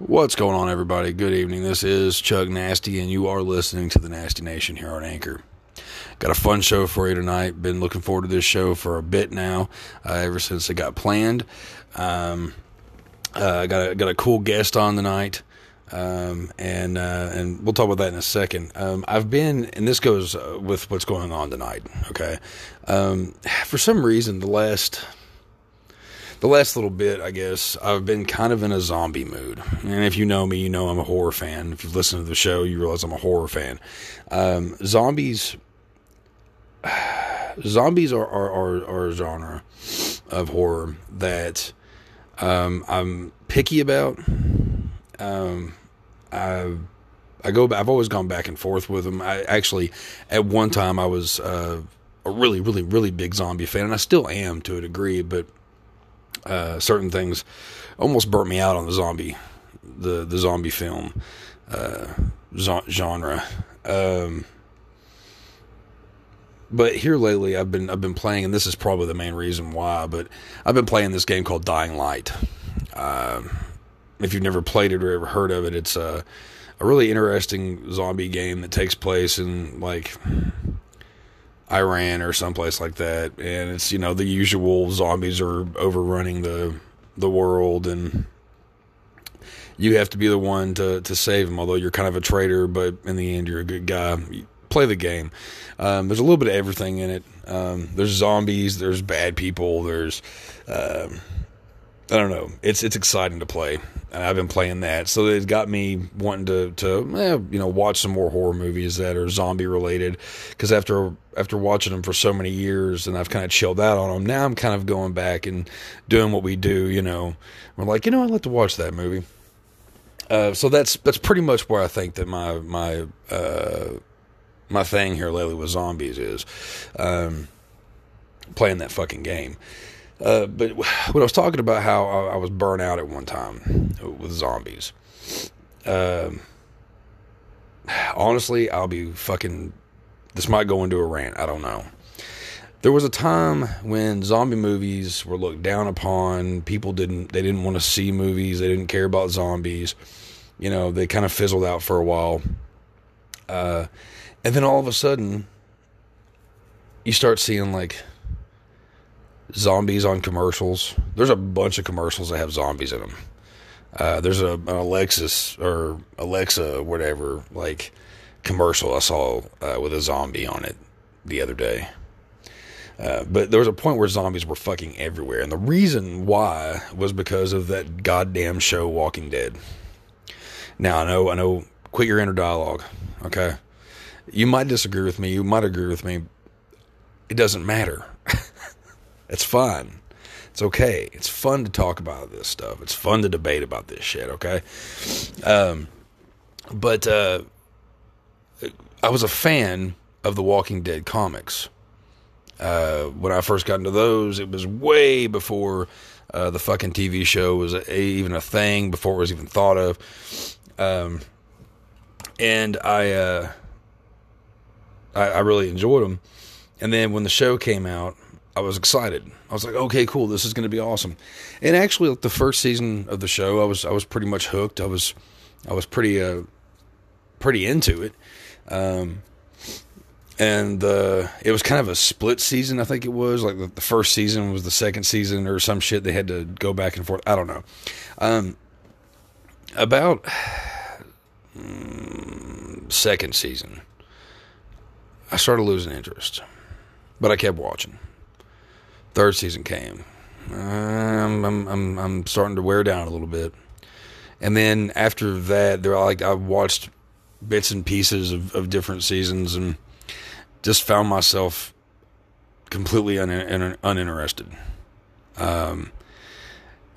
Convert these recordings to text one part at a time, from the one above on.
What's going on, everybody? Good evening. This is Chuck Nasty, and you are listening to the Nasty Nation here on Anchor. Got a fun show for you tonight. Been looking forward to this show for a bit now, uh, ever since it got planned. Um, uh, got a got a cool guest on tonight, um, and uh, and we'll talk about that in a second. Um, I've been, and this goes uh, with what's going on tonight. Okay, um, for some reason, the last the last little bit, I guess, I've been kind of in a zombie mood. And if you know me, you know I'm a horror fan. If you've listened to the show, you realize I'm a horror fan. Um, zombies, zombies are, are, are, are, a genre of horror that um, I'm picky about. Um, I I go. I've always gone back and forth with them. I actually, at one time, I was uh, a really, really, really big zombie fan, and I still am to a degree, but uh, certain things almost burnt me out on the zombie, the the zombie film uh, genre. Um, but here lately, I've been I've been playing, and this is probably the main reason why. But I've been playing this game called Dying Light. Uh, if you've never played it or ever heard of it, it's a a really interesting zombie game that takes place in like Iran or someplace like that, and it's you know the usual zombies are overrunning the the world, and you have to be the one to to save them. Although you're kind of a traitor, but in the end you're a good guy. You play the game. Um, there's a little bit of everything in it. Um, there's zombies. There's bad people. There's um, I don't know. It's it's exciting to play, and I've been playing that, so it's got me wanting to to eh, you know watch some more horror movies that are zombie related. Because after after watching them for so many years, and I've kind of chilled out on them, now I'm kind of going back and doing what we do. You know, we're like, you know, I'd like to watch that movie. Uh, so that's that's pretty much where I think that my my uh, my thing here lately with zombies is um, playing that fucking game. Uh, but when I was talking about how I, I, was burnt out at one time with zombies, uh, honestly, I'll be fucking. This might go into a rant. I don't know. There was a time when zombie movies were looked down upon. People didn't. They didn't want to see movies. They didn't care about zombies. You know, they kind of fizzled out for a while. Uh, and then all of a sudden, you start seeing like zombies on commercials. There's a bunch of commercials that have zombies in them. Uh, there's a an Alexis or Alexa, whatever, like commercial I saw uh, with a zombie on it the other day. Uh, but there was a point where zombies were fucking everywhere, and the reason why was because of that goddamn show, Walking Dead. Now I know, I know. Quit your inner dialogue, okay? You might disagree with me. You might agree with me. It doesn't matter. It's fun. It's okay. It's fun to talk about this stuff. It's fun to debate about this shit, okay? Um, but uh, I was a fan of the Walking Dead comics. Uh, when I first got into those, it was way before uh, the fucking TV show was a, even a thing, before it was even thought of. Um, and I, uh, I, I really enjoyed them. And then when the show came out, I was excited. I was like, okay, cool, this is going to be awesome. And actually, like the first season of the show, I was I was pretty much hooked. I was I was pretty uh pretty into it. Um, and uh, it was kind of a split season. I think it was like the, the, first season was the second season or some shit. They had to go back and forth. I don't know. Um, about mm, second season, I started losing interest, but I kept watching. Third season came. I'm, I'm, I'm, I'm starting to wear down a little bit. And then after that, they're like I watched bits and pieces of, of different seasons and just found myself completely un, un, uninterested. Um,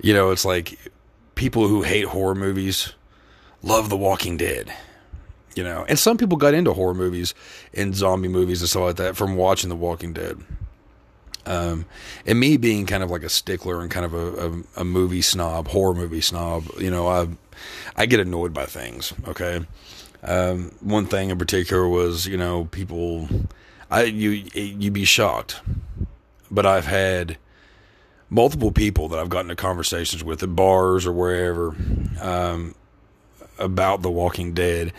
you know, it's like people who hate horror movies love The Walking Dead. You know, and some people got into horror movies and zombie movies and stuff like that from watching The Walking Dead. Um, and me being kind of like a stickler and kind of a, a, a, movie snob, horror movie snob, you know, I I get annoyed by things. Okay, um, one thing in particular was you know people, I you you'd be shocked, but I've had multiple people that I've gotten into conversations with at bars or wherever, um, about The Walking Dead.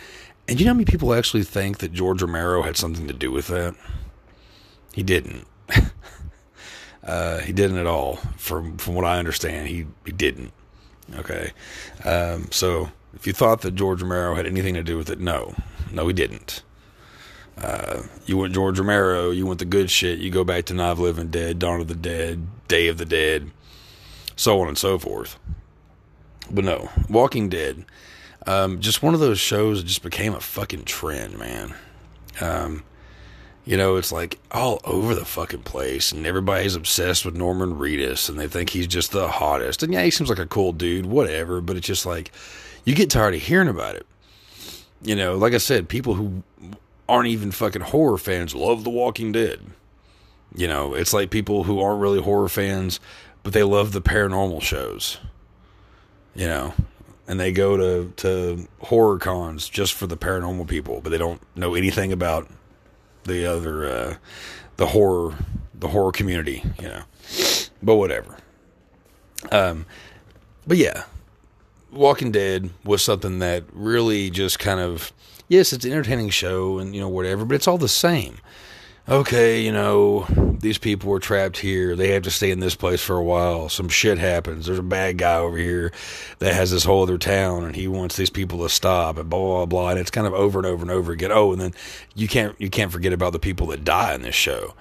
And you know how many people actually think that George Romero had something to do with that? He didn't. uh, he didn't at all. From from what I understand, he he didn't. Okay, um, so if you thought that George Romero had anything to do with it, no, no, he didn't. Uh, you want George Romero, you want the good shit, you go back to Night of Living Dead, Dawn of the Dead, Day of the Dead, so on and so forth. But no, Walking Dead, um, just one of those shows that just became a fucking trend, man. Um, you know, it's like all over the fucking place, and everybody's obsessed with Norman Reedus, and they think he's just the hottest. And yeah, he seems like a cool dude, whatever. But it's just like you get tired of hearing about it. You know, like I said, people who aren't even fucking horror fans love The Walking Dead. You know, it's like people who aren't really horror fans, but they love the paranormal shows. You know, and they go to to horror cons just for the paranormal people, but they don't know anything about the other uh, the horror the horror community, you know. But whatever. Um, but yeah, Walking Dead was something that really just kind of yes, it's an entertaining show and you know whatever, but it's all the same okay, you know, these people were trapped here. They have to stay in this place for a while. Some shit happens. There's a bad guy over here that has this whole other town and he wants these people to stop and blah blah blah. And it's kind of over and over and over again. Oh, and then you can't you can't forget about the people that die in this show.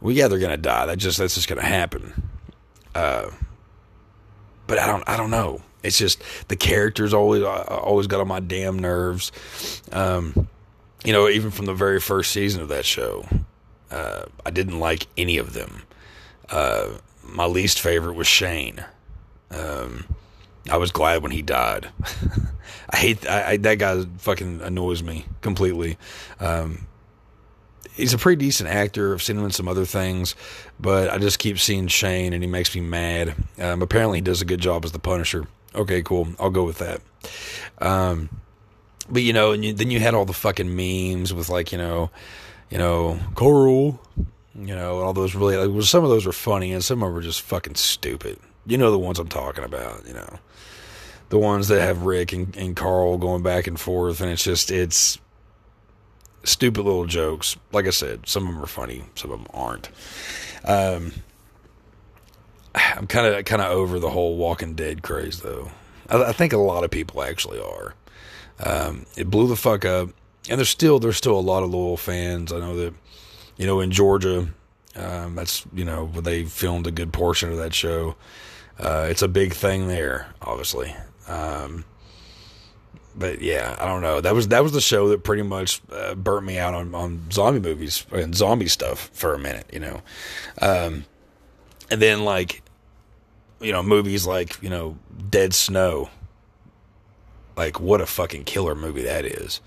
Well, yeah, they're gonna die. That just that's just gonna happen. Uh, but I don't I don't know. It's just the characters always always got on my damn nerves. Um, you know, even from the very first season of that show, uh, I didn't like any of them. Uh, my least favorite was Shane. Um, I was glad when he died. I hate I, I, that guy. Fucking annoys me completely. Um, he's a pretty decent actor. I've seen him in some other things, but I just keep seeing Shane, and he makes me mad. Um, apparently, he does a good job as the Punisher. Okay, cool. I'll go with that. Um, but you know, and you, then you had all the fucking memes with like you know, you know, Carl, you know, all those really like, well, some of those were funny and some of them were just fucking stupid. You know the ones I'm talking about. You know, the ones that have Rick and, and Carl going back and forth, and it's just it's stupid little jokes. Like I said, some of them are funny, some of them aren't. Um, I'm kind of kind of over the whole Walking Dead craze, though. I, I think a lot of people actually are. Um, it blew the fuck up, and there's still there's still a lot of loyal fans. I know that you know in Georgia, um, that's you know where they filmed a good portion of that show. Uh, it's a big thing there, obviously. Um, but yeah, I don't know. That was that was the show that pretty much uh, burnt me out on, on zombie movies and zombie stuff for a minute, you know. Um, and then like, you know, movies like you know Dead Snow like, what a fucking killer movie that is.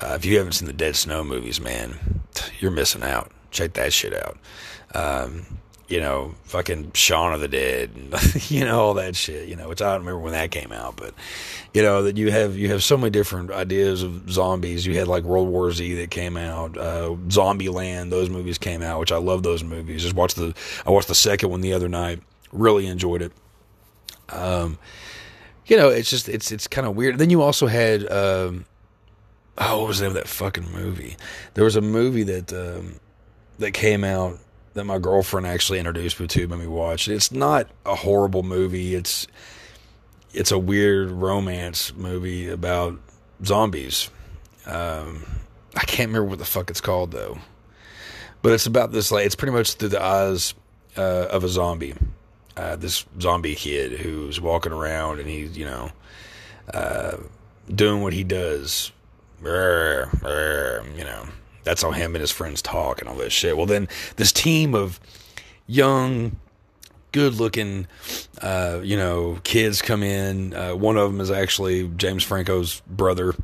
Uh, if you haven't seen the Dead Snow movies, man, you're missing out. Check that shit out. Um, you know, fucking Shaun of the Dead, you know, all that shit, you know, which I don't remember when that came out, but you know, that you have, you have so many different ideas of zombies. You had like World War Z that came out, uh, Zombieland, those movies came out, which I love those movies. Just watched the, I watched the second one the other night, really enjoyed it. Um, you know, it's just it's it's kind of weird. Then you also had um, oh, what was the name of that fucking movie? There was a movie that um, that came out that my girlfriend actually introduced me to, made me watch. It's not a horrible movie. It's it's a weird romance movie about zombies. Um, I can't remember what the fuck it's called though, but it's about this like it's pretty much through the eyes uh, of a zombie uh, this zombie kid who's walking around and he's, you know, uh, doing what he does. you know, that's how him and his friends talk and all this shit. Well, then this team of young, good looking, uh, you know, kids come in. Uh, one of them is actually James Franco's brother.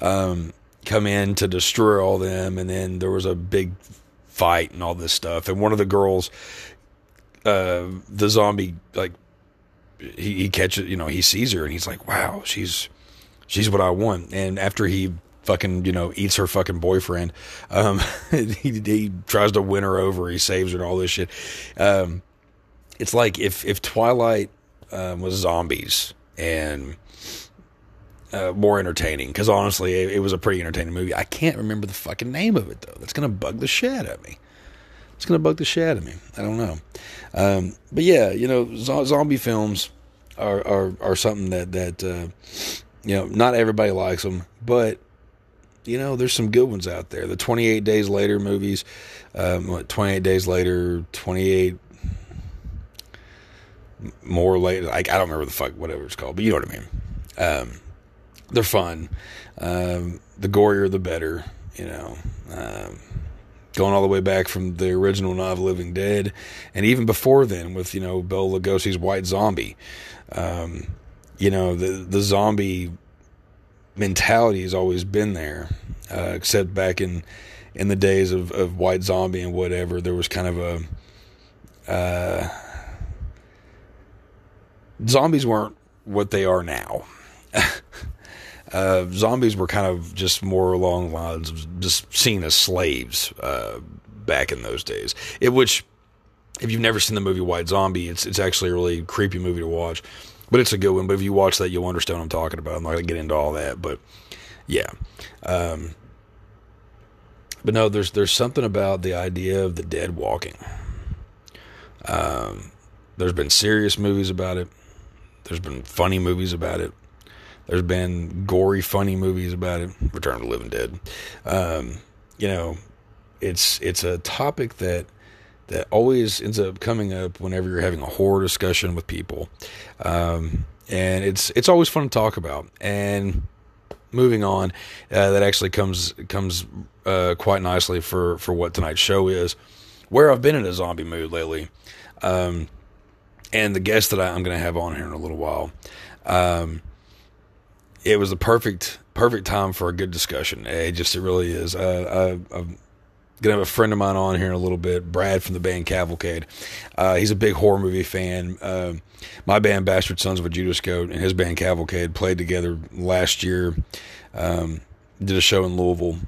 Um, come in to destroy all them, and then there was a big fight and all this stuff. And one of the girls uh, the zombie like he, he catches you know he sees her and he's like wow she's she's what I want and after he fucking you know eats her fucking boyfriend um, he, he tries to win her over he saves her and all this shit um, it's like if if Twilight um, was zombies and uh, more entertaining because honestly, it, it, was a pretty entertaining movie. I can't remember the fucking name of it though. That's gonna bug the shit out of me. It's gonna bug the shit out of me. I don't know, um, but yeah, you know, zo- zombie films are, are are something that that uh, you know not everybody likes them, but you know there's some good ones out there. The 28 Days Later movies, um, what, 28 Days Later, 28 more later. Like I don't remember the fuck whatever it's called, but you know what I mean. Um, they're fun. Um, the gorier, the better. You know, um, going all the way back from the original novel Living Dead, and even before then with you know Bela Lugosi's White Zombie. Um, you know the the zombie mentality has always been there, uh, except back in in the days of, of White Zombie and whatever. There was kind of a uh, zombies weren't what they are now. uh, zombies were kind of just more along the lines of just seen as slaves uh, back in those days. It which, if you've never seen the movie White Zombie, it's it's actually a really creepy movie to watch, but it's a good one. But if you watch that, you'll understand what I'm talking about. I'm not gonna get into all that, but yeah. Um, but no, there's there's something about the idea of the dead walking. Um, there's been serious movies about it. There's been funny movies about it. There's been gory, funny movies about it. Return of the Living Dead. Um, you know, it's it's a topic that that always ends up coming up whenever you're having a horror discussion with people, um, and it's it's always fun to talk about. And moving on, uh, that actually comes comes uh, quite nicely for for what tonight's show is. Where I've been in a zombie mood lately, um, and the guest that I, am going to have on here in a little while. Um, it was the perfect perfect time for a good discussion. It just it really is. Uh, I, am gonna have a friend of mine on here in a little bit, Brad from the band Cavalcade. Uh, he's a big horror movie fan. Uh, my band Bastard Sons of a Judas Goat and his band Cavalcade played together last year. Um, did a show in Louisville.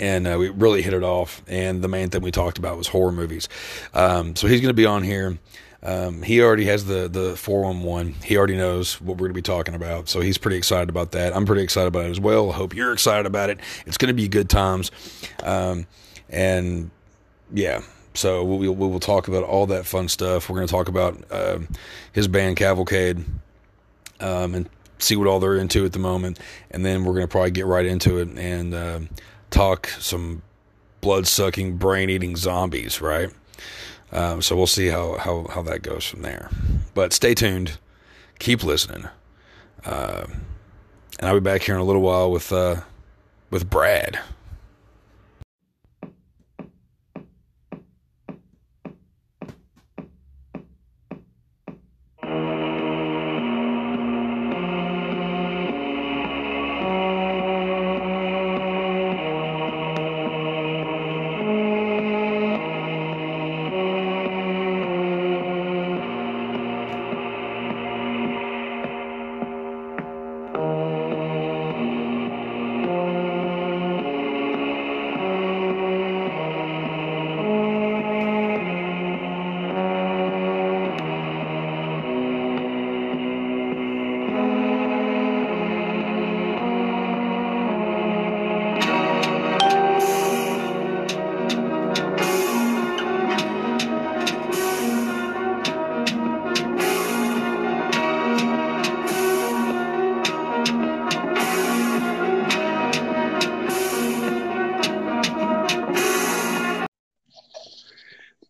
And uh, we really hit it off. And the main thing we talked about was horror movies. Um, so he's going to be on here. Um, he already has the the 411. He already knows what we're going to be talking about, so he's pretty excited about that. I'm pretty excited about it as well. I hope you're excited about it. It's going to be good times, um, and yeah. So we, will talk about all that fun stuff. We're going to talk about uh, his band Cavalcade um, and see what all they're into at the moment, and then we're going to probably get right into it and uh, talk some blood sucking, brain eating zombies, right? Um, so we'll see how, how, how that goes from there. But stay tuned. Keep listening. Uh, and I'll be back here in a little while with uh, with Brad.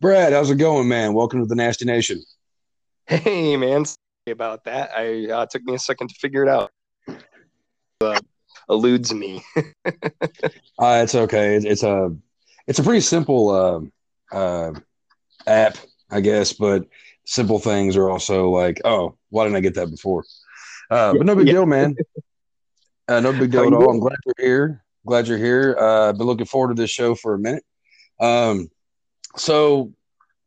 Brad, how's it going, man? Welcome to the Nasty Nation. Hey, man. Sorry about that. I uh, took me a second to figure it out. Uh, eludes me. uh, it's okay. It's, it's, a it's a pretty simple uh, uh, app, I guess, but simple things are also like, oh, why didn't I get that before? Uh, but no big yeah. deal, man. Uh, no big deal at all. I'm glad you're here. Glad you're here. Uh, I've been looking forward to this show for a minute. Um, so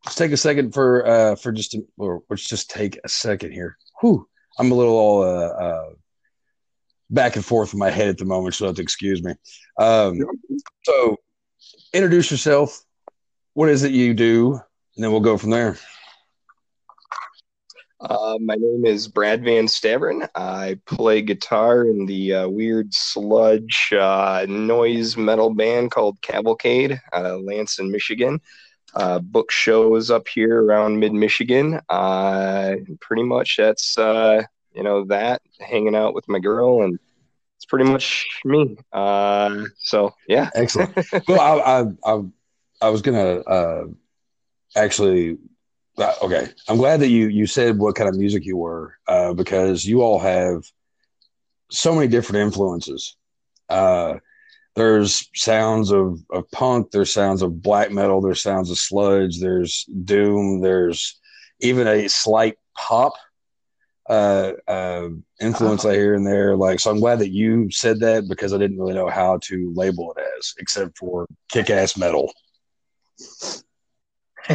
let's take a second for uh for just a, or let's just take a second here. Whew, I'm a little all uh, uh back and forth in my head at the moment, so have to excuse me. Um, so introduce yourself. What is it you do? And then we'll go from there. Uh, my name is Brad Van Staveren. I play guitar in the uh, weird sludge uh, noise metal band called Cavalcade out of Lansing, Michigan. Uh, book shows up here around mid Michigan. Uh, pretty much that's uh, you know that hanging out with my girl and it's pretty much me. Uh, so yeah, excellent. well, I, I, I, I was gonna uh, actually. Uh, okay, I'm glad that you you said what kind of music you were uh, because you all have so many different influences. Uh, there's sounds of, of punk, there's sounds of black metal, there's sounds of sludge, there's doom, there's even a slight pop uh, uh, influence I hear in there. Like, so I'm glad that you said that because I didn't really know how to label it as, except for kick ass metal.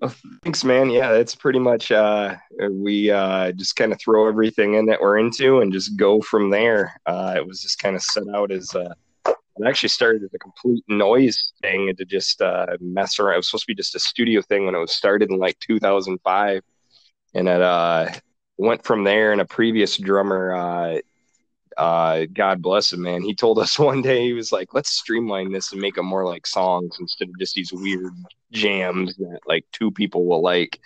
well, thanks, man. Yeah, that's pretty much uh, we uh, just kind of throw everything in that we're into and just go from there. Uh, it was just kind of set out as uh, it actually started as a complete noise thing to just uh, mess around. It was supposed to be just a studio thing when it was started in like 2005, and it uh, went from there. And a previous drummer, uh, God bless him, man, he told us one day he was like, "Let's streamline this and make them more like songs instead of just these weird jams that like two people will like."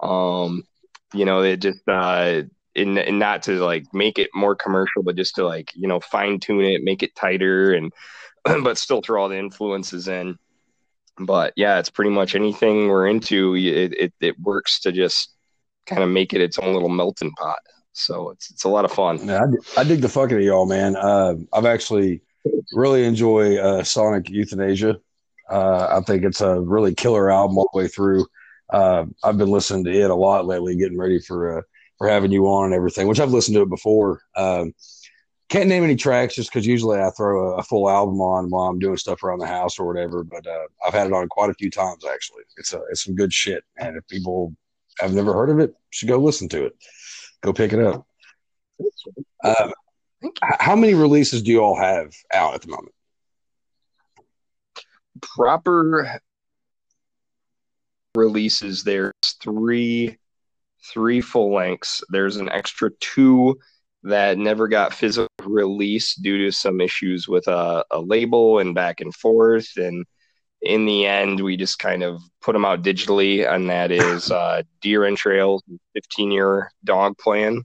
Um, you know, it just uh, and, and not to like make it more commercial, but just to like you know fine tune it, make it tighter, and but still throw all the influences in. But yeah, it's pretty much anything we're into. It it, it works to just kind of make it its own little melting pot. So it's it's a lot of fun. Yeah, I, I dig the fuck out of y'all, man. Uh, I've actually really enjoy uh, Sonic Euthanasia. Uh, I think it's a really killer album all the way through. Uh, I've been listening to it a lot lately, getting ready for uh, for having you on and everything, which I've listened to it before. Um, can't name any tracks just because usually I throw a, a, full album on while I'm doing stuff around the house or whatever. But uh, I've had it on quite a few times actually. It's a, it's some good shit, and if people have never heard of it, should go listen to it. Go pick it up. Uh, how many releases do you all have out at the moment? Proper releases. There's three three full lengths. There's an extra two that never got physical release due to some issues with a, a, label and back and forth. And in the end, we just kind of put them out digitally, and that is uh, Deer Entrails, 15 year dog plan.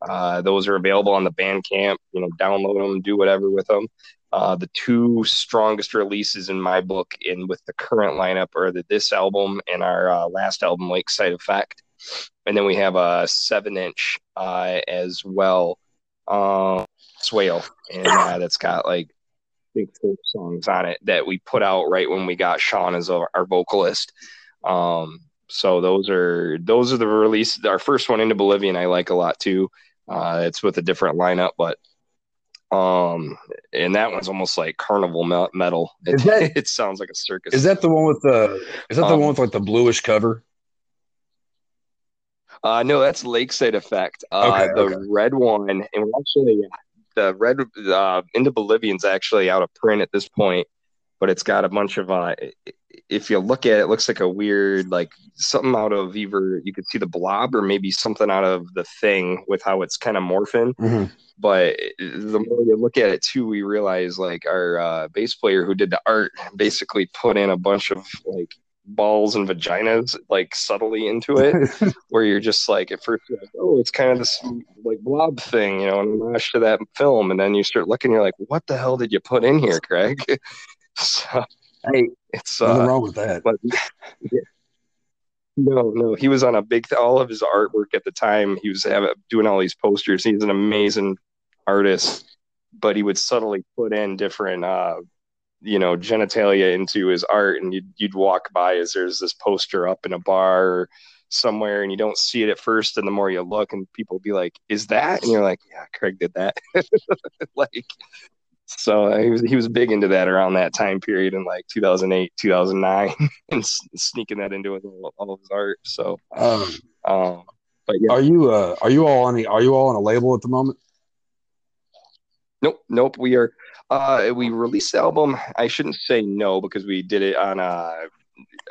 Uh, those are available on the Bandcamp. You know, download them, do whatever with them. Uh, the two strongest releases in my book, in with the current lineup, are the, this album and our uh, last album, Lakeside Effect and then we have a seven inch uh, as well, uh, Swale, and uh, that's got like big four songs on it that we put out right when we got Sean as our, our vocalist. Um, so those are those are the release. Our first one into Bolivian, I like a lot too. Uh, it's with a different lineup, but um and that one's almost like carnival metal it, that, it sounds like a circus is that the one with the is that the um, one with like the bluish cover uh, no, that's Lakeside Effect. Uh, okay, the okay. red one, and we're actually the red uh, into Bolivian's actually out of print at this point, but it's got a bunch of. Uh, if you look at it, it looks like a weird, like something out of either you could see the blob or maybe something out of the thing with how it's kind of morphing. Mm-hmm. But the more you look at it too, we realize like our uh, bass player who did the art basically put in a bunch of like balls and vaginas like subtly into it where you're just like at first like, oh it's kind of this like blob thing you know and mash to that film and then you start looking you're like what the hell did you put in here craig so hey it's nothing uh, wrong with that but, yeah. no no he was on a big all of his artwork at the time he was having, doing all these posters he's an amazing artist but he would subtly put in different uh you know genitalia into his art and you'd, you'd walk by as there's this poster up in a bar or somewhere and you don't see it at first and the more you look and people be like is that? And you're like yeah craig did that. Like so uh, he was he was big into that around that time period in like 2008 2009 and sneaking that into all, all of his art so um, um but yeah. are you uh are you all on the are you all on a label at the moment? Nope nope we are uh, we released the album. I shouldn't say no because we did it on uh,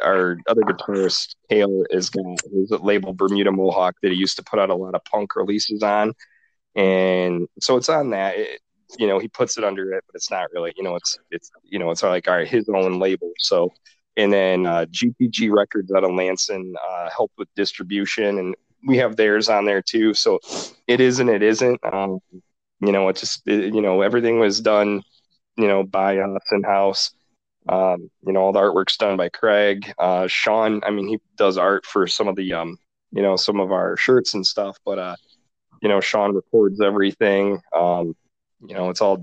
our other guitarist Kale is got his label Bermuda Mohawk that he used to put out a lot of punk releases on, and so it's on that. It, you know, he puts it under it, but it's not really. You know, it's it's you know, it's like all right, his own label. So, and then uh, GPG Records out of Lansing uh, helped with distribution, and we have theirs on there too. So, it is and it isn't. Um, you know, it just it, you know everything was done, you know, by us in house um, you know, all the artwork's done by Craig. Uh, Sean, I mean, he does art for some of the, um, you know, some of our shirts and stuff, but, uh, you know, Sean records everything. Um, you know, it's all,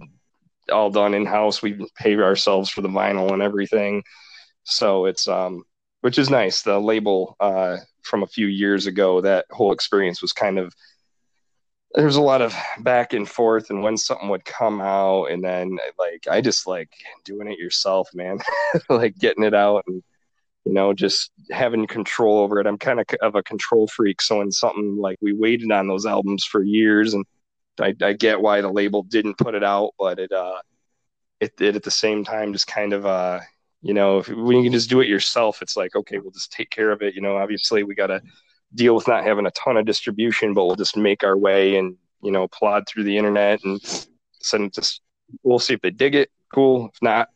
all done in house. We pay ourselves for the vinyl and everything. So it's, um, which is nice. The label, uh, from a few years ago, that whole experience was kind of, there's a lot of back and forth and when something would come out and then like i just like doing it yourself man like getting it out and you know just having control over it. I'm kind of of a control freak so when something like we waited on those albums for years and i, I get why the label didn't put it out but it uh it did at the same time just kind of uh you know if, when you can just do it yourself it's like okay we'll just take care of it you know obviously we got to deal with not having a ton of distribution, but we'll just make our way and you know plod through the internet and send it to. We'll see if they dig it. Cool. If not,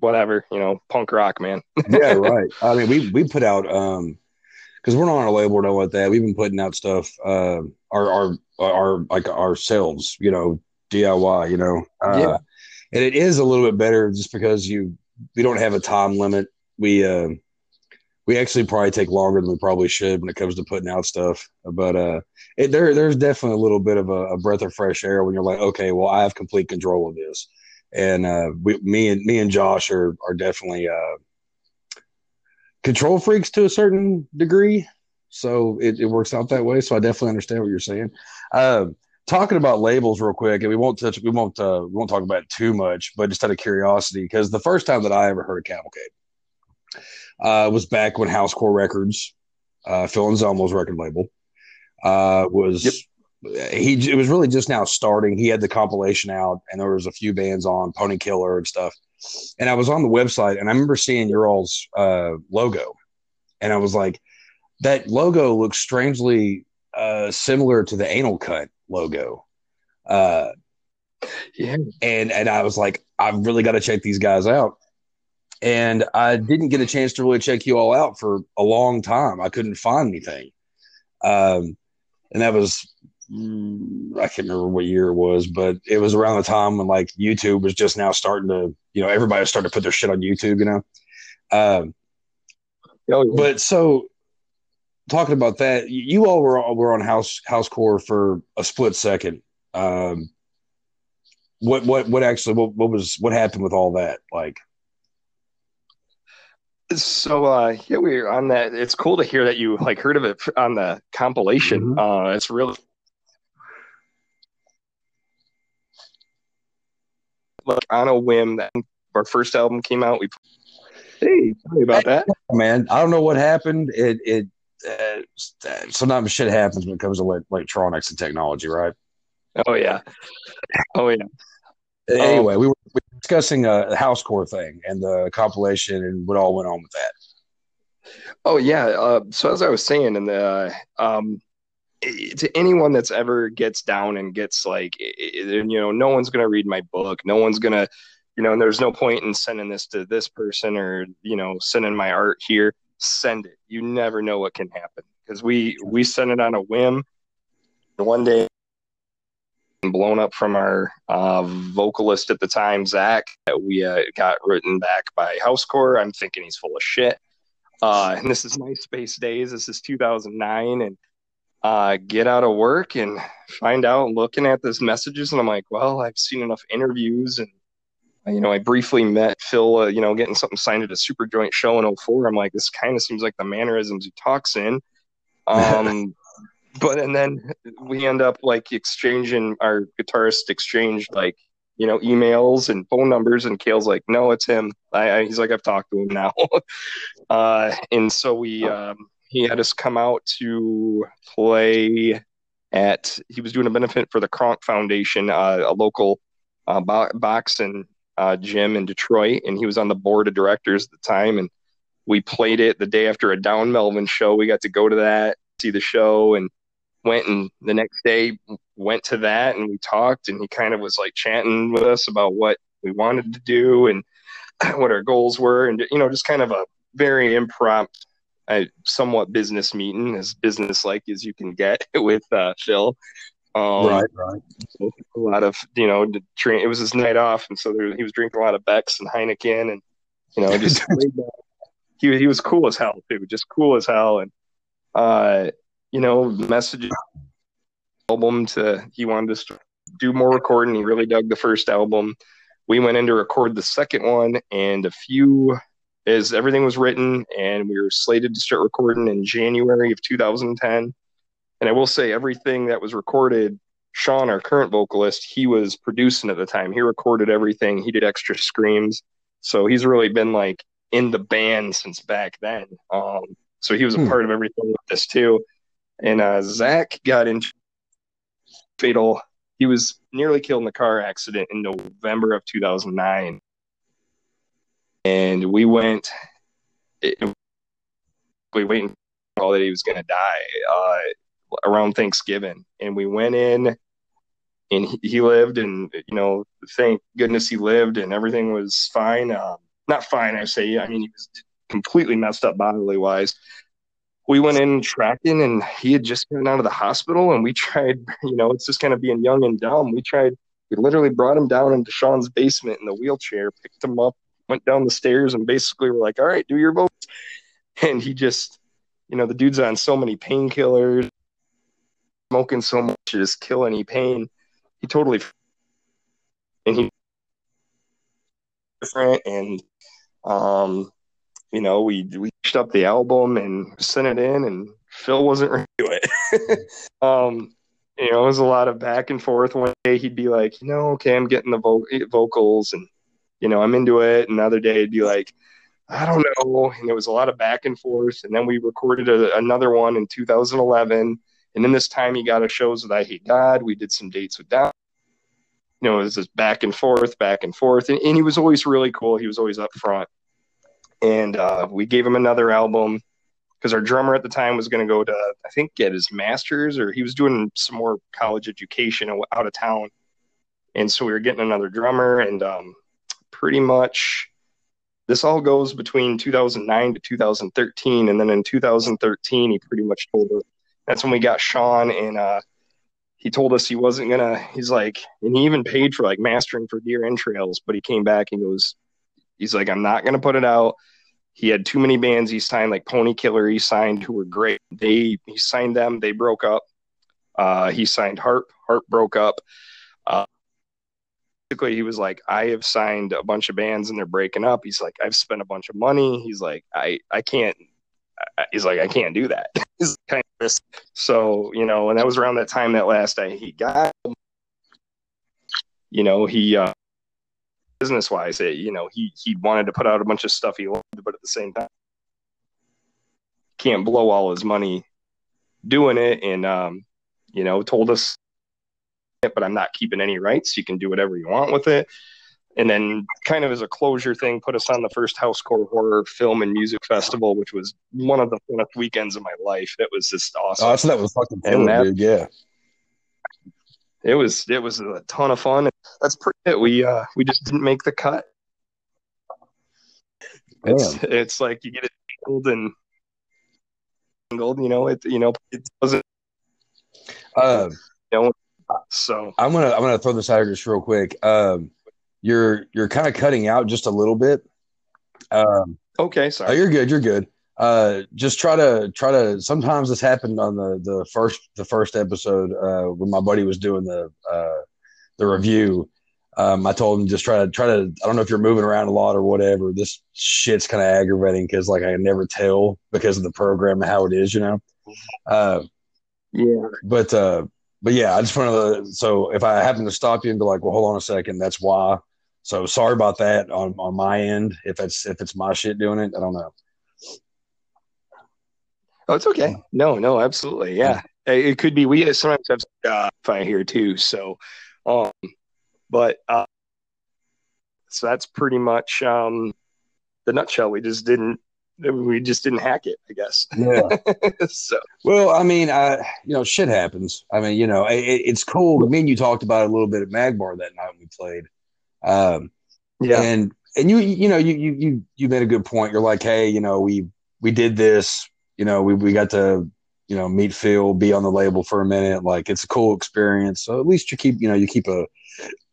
whatever. You know, punk rock, man. yeah, right. I mean, we we put out um because we're not on a label or nothing like that. We've been putting out stuff uh our our our like ourselves, you know, DIY, you know. Uh, yeah. And it is a little bit better just because you we don't have a time limit. We uh we actually probably take longer than we probably should when it comes to putting out stuff. But uh, it, there there's definitely a little bit of a, a, breath of fresh air when you're like, okay, well, I have complete control of this. And uh, we, me and me and Josh are are definitely uh, control freaks to a certain degree. So it, it works out that way. So I definitely understand what you're saying. Uh, talking about labels real quick, and we won't touch, we won't, uh, we won't talk about it too much, but just out of curiosity, because the first time that I ever heard of Cavalcade uh, was back when Housecore Records, uh, Phil Anselmo's record label, uh, was yep. he? It was really just now starting. He had the compilation out, and there was a few bands on Pony Killer and stuff. And I was on the website, and I remember seeing your all's uh, logo, and I was like, that logo looks strangely uh, similar to the Anal Cunt logo. Uh, yeah, and and I was like, I've really got to check these guys out and I didn't get a chance to really check you all out for a long time. I couldn't find anything, um, and that was mm, I can't remember what year it was, but it was around the time when like YouTube was just now starting to, you know, everybody started to put their shit on YouTube, you know. Um, oh, yeah. But so talking about that, you all were were on House Housecore for a split second. Um, what what what actually what, what was what happened with all that like? So uh yeah, we are on that. It's cool to hear that you like heard of it on the compilation. Mm-hmm. Uh it's really like on a whim that our first album came out. We hey, sorry about that, man. I don't know what happened. It it uh, sometimes shit happens when it comes to like electronics and technology, right? Oh yeah, oh yeah. Anyway, um, we were discussing a uh, housecore thing and the compilation and what all went on with that. Oh yeah. Uh, so as I was saying, in the um, to anyone that's ever gets down and gets like, you know, no one's gonna read my book. No one's gonna, you know, and there's no point in sending this to this person or you know, sending my art here. Send it. You never know what can happen because we we send it on a whim. One day blown up from our uh, vocalist at the time, Zach, that we uh, got written back by Housecore. I'm thinking he's full of shit. Uh, and this is MySpace days. This is 2009, and uh, get out of work and find out looking at these messages, and I'm like, well, I've seen enough interviews, and you know, I briefly met Phil, uh, you know, getting something signed at a Superjoint show in 04. I'm like, this kind of seems like the mannerisms he talks in. Um, but and then we end up like exchanging our guitarist exchanged like you know emails and phone numbers and Kale's like no it's him. I, I he's like I've talked to him now. Uh, and so we um, he had us come out to play at he was doing a benefit for the Kronk Foundation uh, a local uh, boxing uh, gym in Detroit and he was on the board of directors at the time and we played it the day after a Down Melvin show. We got to go to that, see the show, and went and the next day went to that and we talked and he kind of was like chatting with us about what we wanted to do and what our goals were and you know just kind of a very impromptu uh, somewhat business meeting as business like as you can get with uh, phil. Um, right right. a lot of you know train it was his night off and so there, he was drinking a lot of becks and heineken and you know just he, he was cool as hell too just cool as hell and uh you know message album to he wanted to do more recording. He really dug the first album. We went in to record the second one and a few as everything was written and we were slated to start recording in january of 2010 and i will say everything that was recorded sean our current vocalist he was producing at the time. He recorded everything. He did extra screams. So he's really been like in the band since back then. Um, so he was a hmm. part of everything with this too and uh, zach got into fatal he was nearly killed in a car accident in November of 2009. And we went, we waiting all that he was going to die uh, around Thanksgiving. And we went in and he, he, lived and, you know, thank goodness he lived and everything was fine. Um, not fine, I say. I mean, he was completely messed up bodily wise we went in tracking and he had just gotten out of the hospital and we tried, you know, it's just kind of being young and dumb. We tried, we literally brought him down into Sean's basement in the wheelchair, picked him up, went down the stairs and basically were like, all right, do your vote. And he just, you know, the dude's on so many painkillers, smoking so much to just kill any pain. He totally, and he different and, um, you know, we we up the album and sent it in, and Phil wasn't ready to it. um, you know, it was a lot of back and forth. One day he'd be like, you know, okay, I'm getting the vo- vocals, and you know, I'm into it. Another day he'd be like, I don't know, and there was a lot of back and forth. And then we recorded a, another one in 2011, and then this time he got a shows with Eyehategod. We did some dates with that. You know, it was just back and forth, back and forth, and, and he was always really cool. He was always up front and uh, we gave him another album because our drummer at the time was going to go to I think get his master's or he was doing some more college education out of town, and so we were getting another drummer, and um, pretty much this all goes between 2009 to 2013, and then in 2013 he pretty much told us that's when we got Sean and. Uh, he told us he wasn't gonna he's like and he even paid for like mastering for deer entrails but he came back and goes He's like, I'm not gonna put it out. He had too many bands he signed, like Pony Killer. He signed who were great. They he signed them. They broke up. Uh, he signed Haarp. Haarp broke up. Uh, basically, he was like, I have signed a bunch of bands and they're breaking up. He's like, I've spent a bunch of money. He's like, I I can't. He's like, I can't do that. kind of so you know, and that was around that time that last I he got. You know, he uh, business wise, you know, he he wanted to put out a bunch of stuff he loved, but at the same time, can't blow all his money doing it. And um, you know, told us, but I'm not keeping any rights. You can do whatever you want with it. And then, kind of as a closure thing, put us on the first Housecore Horror Film and Music Festival, which was one of the funnest weekends of my life. It was just awesome. Oh, so that was fucking that, dude. Yeah it was it was a ton of fun. That's pretty it. We uh we just didn't make the cut. It's it's like you get it tangled and tangled, you know, it you know, it doesn't uh, you know so I'm gonna I'm gonna throw this out just real quick. Um you're you're kind of cutting out just a little bit. Um okay, sorry. Oh, you're good, you're good uh, just try to try to. Sometimes this happened on the the first the first episode uh, when my buddy was doing the uh, the review. Um, I told him just try to try to. I don't know if you're moving around a lot or whatever. This shit's kind of aggravating because like I can never tell because of the program and how it is, you know. Uh, yeah. But uh, but yeah, I just want to. So if I happen to stop you and be like, well, hold on a second, that's why. So sorry about that on on my end. If it's if it's my shit doing it, I don't know. Oh, it's okay. No, no, absolutely. Yeah. It could be. We sometimes have uh, fire here too. So, um, but, uh, so that's pretty much, um, the nutshell. We just didn't we just didn't hack it, I guess. Yeah. so Well, I mean, I you know, shit happens. I mean, you know, it, it's cool. Me and you talked about it a little bit at Magbar that night we played. Um, yeah, and and you you know you you you you made a good point. You're like, hey, you know, we we did this. You know, we we got to you know meet Phil, be on the label for a minute. Like, it's a cool experience. So at least you keep you know you keep a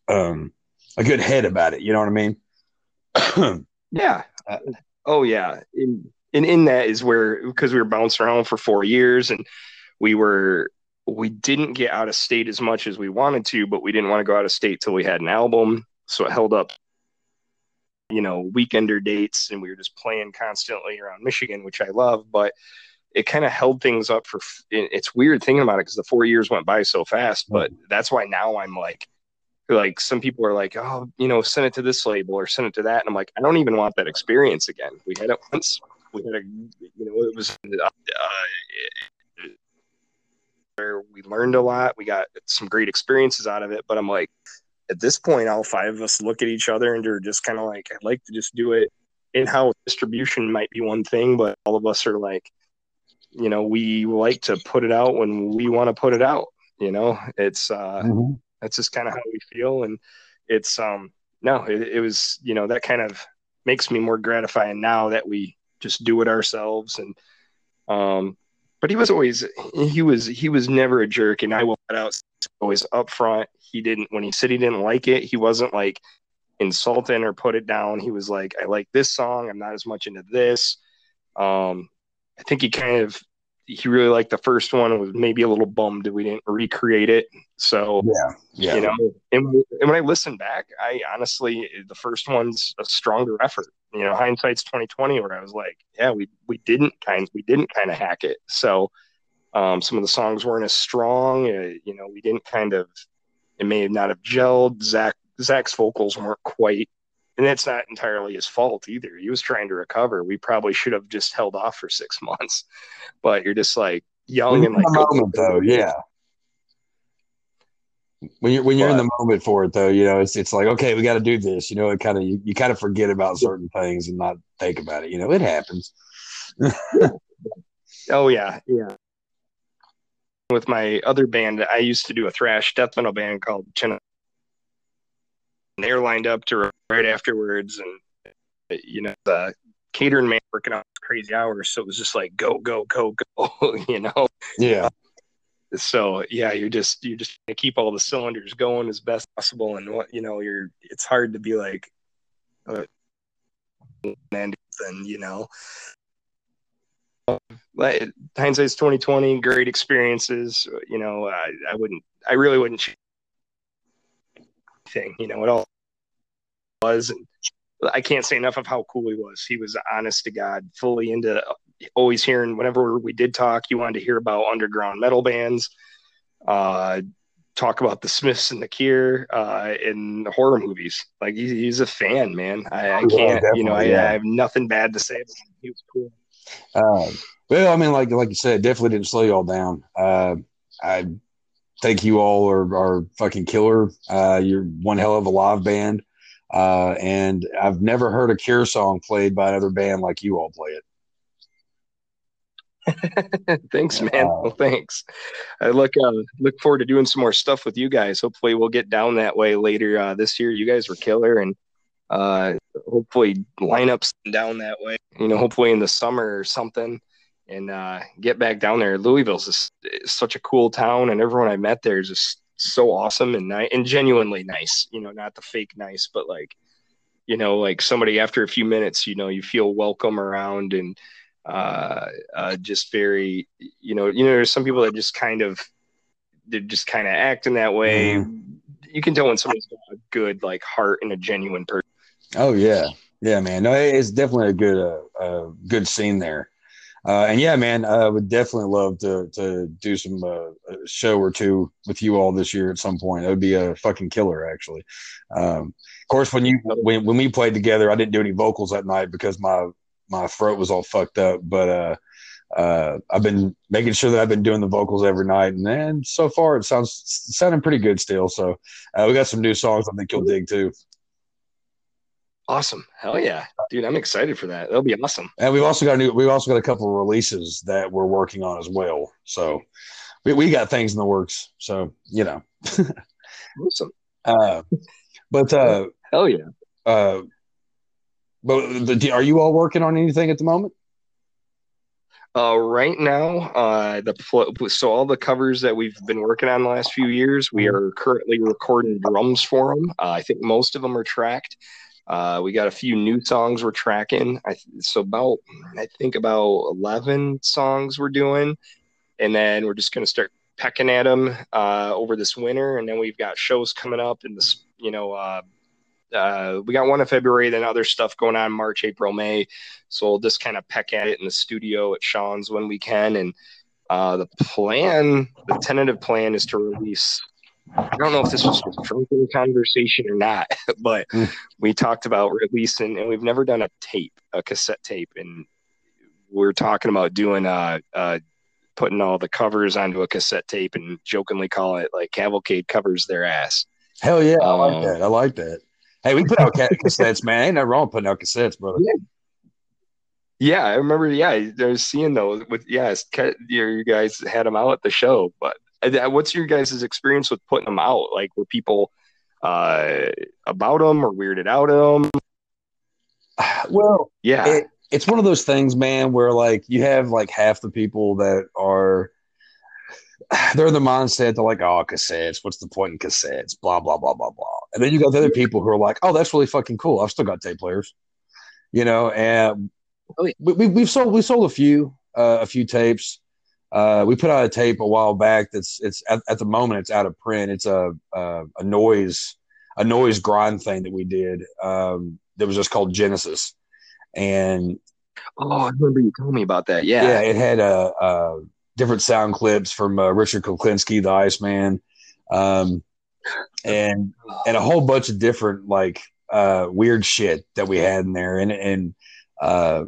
um a good head about it. You know what I mean? yeah. oh yeah. In, and in that is where because we were bouncing around for four years and we were we didn't get out of state as much as we wanted to, but we didn't want to go out of state till we had an album. So it held up, you know, weekender dates, and we were just playing constantly around Michigan, which I love. But it kind of held things up for. It's weird thinking about it because the four years went by so fast. But that's why now I'm like, like some people are like, oh, you know, send it to this label or send it to that, and I'm like, I don't even want that experience again. We had it once. We had a, you know, it was. Uh, where we learned a lot. We got some great experiences out of it. But I'm like, at this point, all five of us look at each other and are just kind of like, I'd like to just do it in house. Distribution might be one thing, but all of us are like, you know, we like to put it out when we want to put it out. You know, it's uh, mm-hmm. that's just kind of how we feel, and it's um, no, it, it was you know that kind of makes me more gratifying now that we just do it ourselves and um but he was always he was he was never a jerk and i will out always up front he didn't when he said he didn't like it he wasn't like insulting or put it down. He was like i like this song i'm not as much into this. Um i think he kind of he really liked the first one and was maybe a little bummed that we didn't recreate it. So yeah. Yeah. you know and, and when i listen back i honestly the first one's a stronger effort. You know hindsight's 2020 where i was like yeah we we didn't kind we didn't kind of hack it. So um, some of the songs weren't as strong. Uh, you know we didn't kind of it may not have gelled. Zach zach's vocals weren't quite and that's not entirely his fault either. He was trying to recover. We probably should have just held off for six months. But you're just like young and like moment, though yeah. When you're when you're but, in the moment for it though you know it's it's like okay we got to do this. You know it kind of you, you kind of forget about certain things and not think about it. You know it happens. Oh yeah. Yeah. With my other band i used to do a thrash death metal band called China. They're lined up to right afterwards and you know the catering man working out crazy hours. So it was just like go go go go you know? Yeah. So yeah you're just you're just gonna keep all the cylinders going as best possible. And what you know you're it's hard to be like uh, and you know? Hindsight's 2020 great experiences you know I, I wouldn't i really wouldn't change thing you know it all was and i can't say enough of how cool he was he was honest to god fully into always hearing whenever we did talk, you wanted to hear about underground metal bands, uh, talk about the Smiths and the Cure uh, in horror movies. Like he's, he's a fan, man. I, I can't, yeah, you know, I, yeah. I, have nothing bad to say. About him. He was cool. Uh, well, I mean, like like you said, definitely didn't slow y'all down. Uh, I think you all are, are fucking killer. Uh, you're one hell of a live band. Uh, and I've never heard a Cure song played by another band like you all play it. thanks, man. Well, thanks. I look uh, look forward to doing some more stuff with you guys. Hopefully, we'll get down that way later uh, this year. You guys were killer, and uh, hopefully lineups down that way. You know, hopefully in the summer or something, and uh, get back down there. Louisville's is, is such a cool town, and everyone I met there is just so awesome and nice and genuinely nice. You know, not the fake nice, but like you know, like somebody after a few minutes, you know, you feel welcome around and uh, uh, just very, you know, you know, there's some people that just kind of, they're just kind of acting that way. Mm. You can tell when somebody's got a good like heart and a genuine person. Oh yeah, yeah, man. No, it's definitely a good, uh, uh good scene there. Uh, and yeah, man, I would definitely love to to do some uh, show or two with you all this year at some point. That would be a fucking killer, actually. Um, of course, when you when when we played together, I didn't do any vocals that night because my my throat was all fucked up. But uh, uh, I've been making sure that I've been doing the vocals every night, and then so far it sounds sounding pretty good still. So uh, we got some new songs I think you'll dig too. Awesome. Hell yeah. Dude, I'm excited for that. That'll be awesome. And we've also got a new we've also got a couple of releases that we're working on as well. So we, we got things in the works. So, you know. awesome. Uh, but uh hell yeah. Uh but the, are you all working on anything at the moment? Uh, right now, uh, the so all the covers that we've been working on the last few years, we are currently recording drums for them. Uh, I think most of them are tracked. Uh, we got a few new songs we're tracking. I so about I think about eleven songs we're doing, and then we're just gonna start pecking at them uh, over this winter, and then we've got shows coming up in this you know uh, uh, we got one in February, then other stuff going on March, April, May. So we'll just kind of peck at it in the studio at Sean's when we can. And uh, the plan, the tentative plan is to release. I don't know if this was a drinking conversation or not, but mm. we talked about releasing, and we've never done a tape, a cassette tape, and we're talking about doing uh, uh putting all the covers onto a cassette tape and jokingly call it like Cavalcade covers their ass. Hell yeah, I like um, that. I like that. Hey, we put out cassettes, man. Ain't no wrong putting out cassettes, brother. Yeah. yeah, I remember. Yeah, I was seeing those with yes, you guys had them out at the show. But what's your guys' experience with putting them out? Like, were people uh, about them or weirded out of them? Well, yeah, it, it's one of those things, man, where like you have like half the people that are they're in the mindset they're like, oh, cassettes. What's the point in cassettes? Blah blah blah blah blah. And then you got the other people who are like, oh, that's really fucking cool. I've still got tape players, you know. And oh, we, we have sold we sold a few uh, a few tapes. Uh, we put out a tape a while back. That's it's at, at the moment it's out of print. It's a, a, a noise a noise grind thing that we did. Um, that was just called Genesis, and oh, I remember you told me about that. Yeah, yeah, it had a, a different sound clips from uh, Richard Kuklinski, the Iceman, um, and and a whole bunch of different like uh, weird shit that we had in there. And and uh,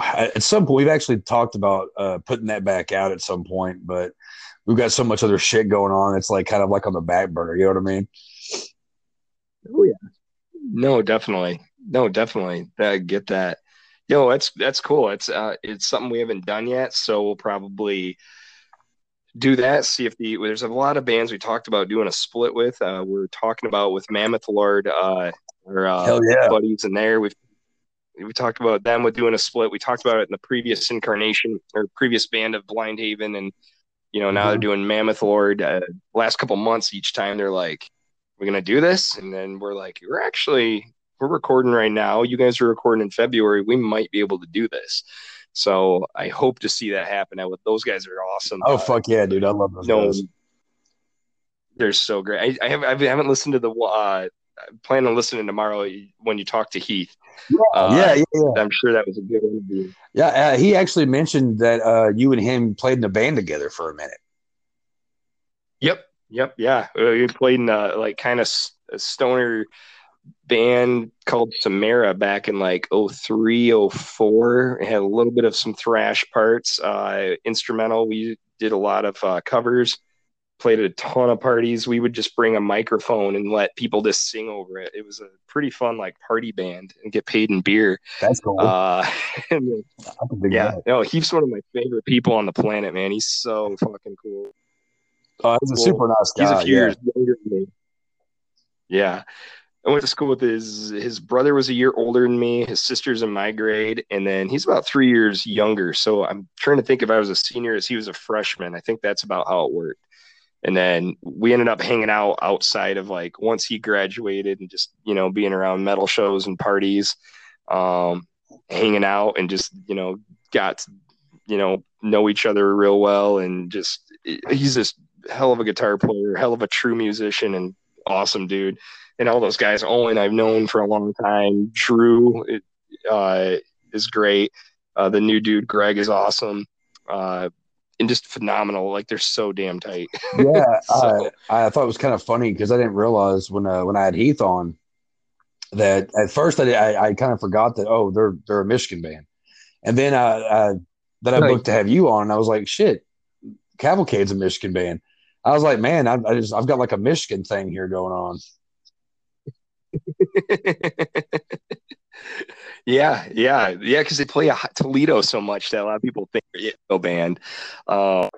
at some point, we've actually talked about uh, putting that back out at some point, but we've got so much other shit going on. It's like kind of like on the back burner. You know what I mean? Oh yeah. No, definitely. No, definitely. I get that. Yo, that's that's cool. It's uh, it's something we haven't done yet, so we'll probably do that. See if the there's a lot of bands we talked about doing a split with. Uh, we're talking about with Mammoth Lord, uh, our uh, yeah. buddies in there. We've we talked about them with doing a split. We talked about it in the previous incarnation or previous band of Blind Haven, and you know now mm-hmm. they're doing Mammoth Lord. Uh, last couple months, each time they're like, "We're gonna do this," and then we're like, "We're actually we're recording right now. You guys are recording in February. We might be able to do this. So I hope to see that happen. I, those guys are awesome. Oh fuck yeah, dude! I love those no, guys. They're so great. I, I, have, I haven't listened to the. Uh, plan on listening tomorrow when you talk to Heath. Yeah, uh, yeah, yeah, yeah, I'm sure that was a good interview. Yeah, uh, he actually mentioned that uh, you and him played in a band together for a minute. Yep, yep, yeah. Uh, we played in uh, like kind of a stoner band called Samara back in like 03, 04. It had a little bit of some thrash parts, uh, instrumental. We did a lot of uh, covers, played at a ton of parties. We would just bring a microphone and let people just sing over it. It was a pretty fun like party band and get paid in beer. That's cool. Uh, then, yeah, no, he's one of my favorite people on the planet, man. He's so fucking cool. Oh, he's a super nice guy. He's a few yeah. years younger than me. Yeah. I went to school with his his brother was a year older than me. His sister's in my grade, and then he's about three years younger. So I'm trying to think if I was a senior as he was a freshman. I think that's about how it worked. And then we ended up hanging out outside of like once he graduated and just you know being around metal shows and parties, um, hanging out and just you know got to, you know know each other real well and just he's this hell of a guitar player, hell of a true musician, and awesome dude and all those guys. Owen I've known for a long time. Drew uh, is great. Uh, the new dude Greg is awesome. Uh, and just phenomenal. Like they're so damn tight. yeah, so. I, I thought it was kind of funny because I didn't realize when uh, when I had Heath on that at first I, I, I kind of forgot that oh they're they're a Michigan band, and then I, I then I right. booked to have you on. and I was like shit, Cavalcade's a Michigan band. I was like man I, I just I've got like a Michigan thing here going on. yeah, yeah, yeah. Because they play Toledo so much that a lot of people think they're a band. Uh,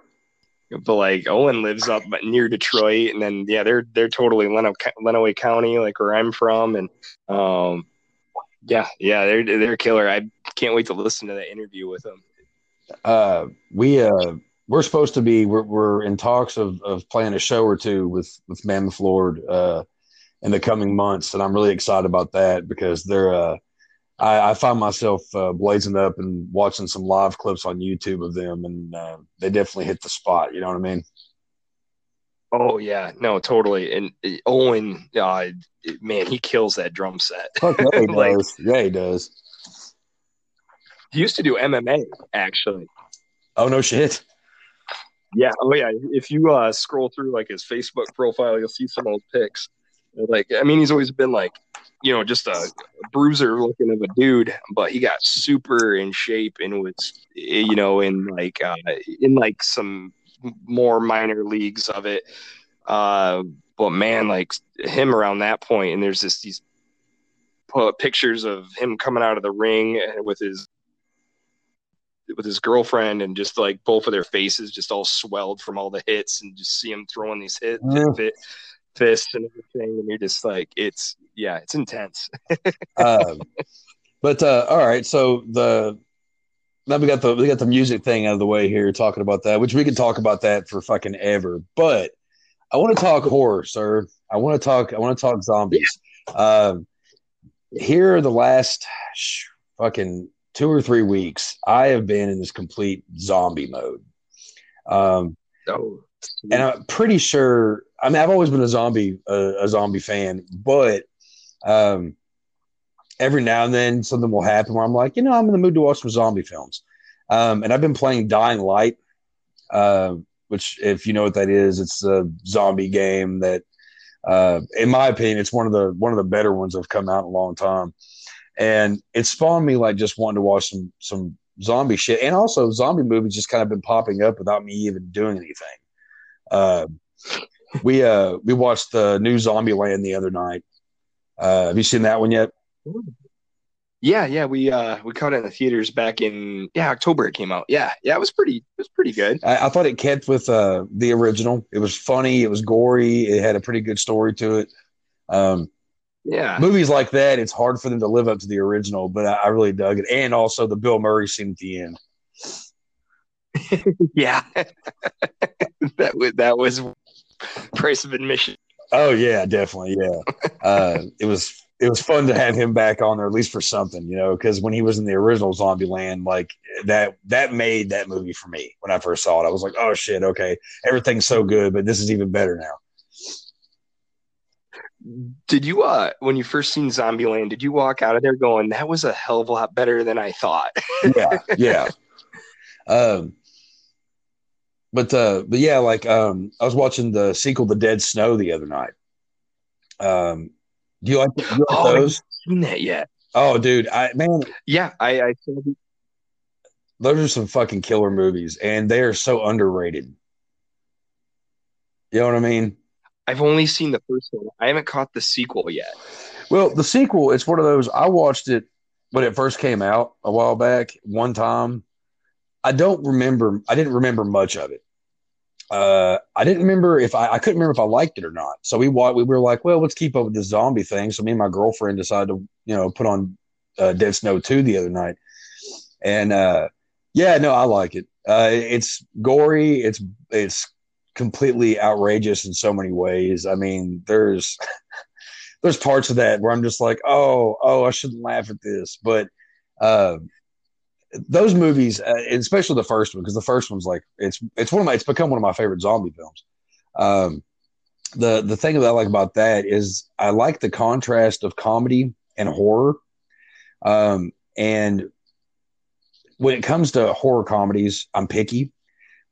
but like Owen lives up near Detroit, and then yeah, they're they're totally Leno, Lenawee County, like where I'm from, and um, yeah, yeah, they're they're killer. I can't wait to listen to that interview with them. Uh, we uh, we're supposed to be we're we're in talks of of playing a show or two with with Mammoth Lord uh in the coming months, and I'm really excited about that because they're uh I, I find myself uh, blazing up and watching some live clips on YouTube of them, and uh, they definitely hit the spot. You know what I mean? Oh yeah, no, totally. And uh, Owen, uh, man, he kills that drum set. Okay, he like, does. Yeah, he does. He used to do MMA, actually. Oh no, shit. Yeah. Oh yeah. If you uh, scroll through like his Facebook profile, you'll see some old pics. Like, I mean, he's always been like, you know, just a bruiser looking of a dude, but he got super in shape and was, you know, in like, uh, in like some more minor leagues of it. Uh, but man, like him around that point, and there's just these pictures of him coming out of the ring with his with his girlfriend and just like both of their faces just all swelled from all the hits and just see him throwing these hit, mm. fit, fists and everything and you're just like it's yeah it's intense um, but uh, all right so the now we got the we got the music thing out of the way here talking about that which we can talk about that for fucking ever but i want to talk horror sir i want to talk i want to talk zombies yeah. um, here are the last fucking two or three weeks, I have been in this complete zombie mode. Um, oh, and I'm pretty sure. I mean, I've always been a zombie uh, a zombie fan, but um, every now and then something will happen where I'm like, you know, I'm in the mood to watch some zombie films. Um, and I've been playing Dying Light, uh, which, if you know what that is, it's a zombie game that, uh, in my opinion, it's one of the one of the better ones that have come out in a long time and it spawned me like just wanting to watch some some zombie shit, and also zombie movies just kind of been popping up without me even doing anything. Uh, we uh we watched the new Zombieland the other night. Uh, have you seen that one yet? Yeah, yeah, we uh we caught it in the theaters back in yeah October. It came out. Yeah, yeah, it was pretty it was pretty good. I, I thought it kept with uh the original. It was funny. It was gory. It had a pretty good story to it. Um, yeah movies like that it's hard for them to live up to the original but i, I really dug it and also the bill murray scene at the end yeah that was that was price of admission oh yeah definitely yeah uh, it was it was fun to have him back on there at least for something you know because when he was in the original Zombieland like that that made that movie for me when i first saw it i was like oh shit okay everything's so good but this is even better now did you uh when you first seen Zombieland, did you walk out of there going, that was a hell of a lot better than I thought? yeah, yeah. Um but uh but yeah, like um I was watching the sequel The Dead Snow the other night. Um do you like, do you like oh, those? seen that yet. Oh dude, I man Yeah, I, I those are some fucking killer movies and they are so underrated. You know what I mean? I've only seen the first one. I haven't caught the sequel yet. Well, the sequel, it's one of those. I watched it when it first came out a while back. One time, I don't remember. I didn't remember much of it. Uh, I didn't remember if I, I couldn't remember if I liked it or not. So we we were like, well, let's keep up with this zombie thing. So me and my girlfriend decided to you know put on uh, Dead Snow two the other night, and uh, yeah, no, I like it. Uh, it's gory. It's it's completely outrageous in so many ways. I mean, there's there's parts of that where I'm just like, oh, oh, I shouldn't laugh at this, but uh, those movies, uh, especially the first one, because the first one's like it's it's one of my it's become one of my favorite zombie films. Um, the the thing that I like about that is I like the contrast of comedy and horror. Um, and when it comes to horror comedies, I'm picky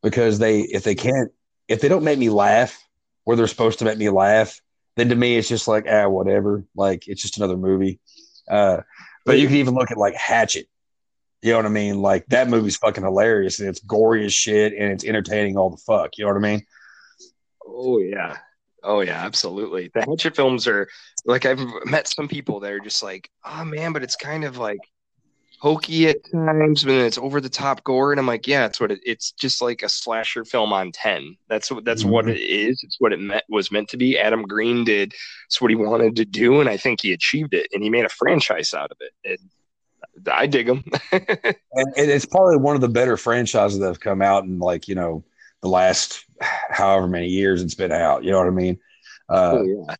because they if they can't if they don't make me laugh where they're supposed to make me laugh, then to me it's just like ah whatever. Like it's just another movie. Uh, but you can even look at like Hatchet. You know what I mean? Like that movie's fucking hilarious and it's gory as shit and it's entertaining all the fuck. You know what I mean? Oh yeah. Oh yeah, absolutely. The Hatchet films are like I've met some people that are just like, oh man, but it's kind of like hokey at times, but then it's over the top gore, and I'm like, yeah, it's what it, it's just like a slasher film on ten. That's what that's what Mhm. it is. It's what it meant was meant to be. Adam Green did. It's what he wanted to do, and I think he achieved it, and he made a franchise out of it. And I dig them. and, and it's probably one of the better franchises that have come out in like you know the last however many years it's been out. You know what I mean? Uh, oh, yeah.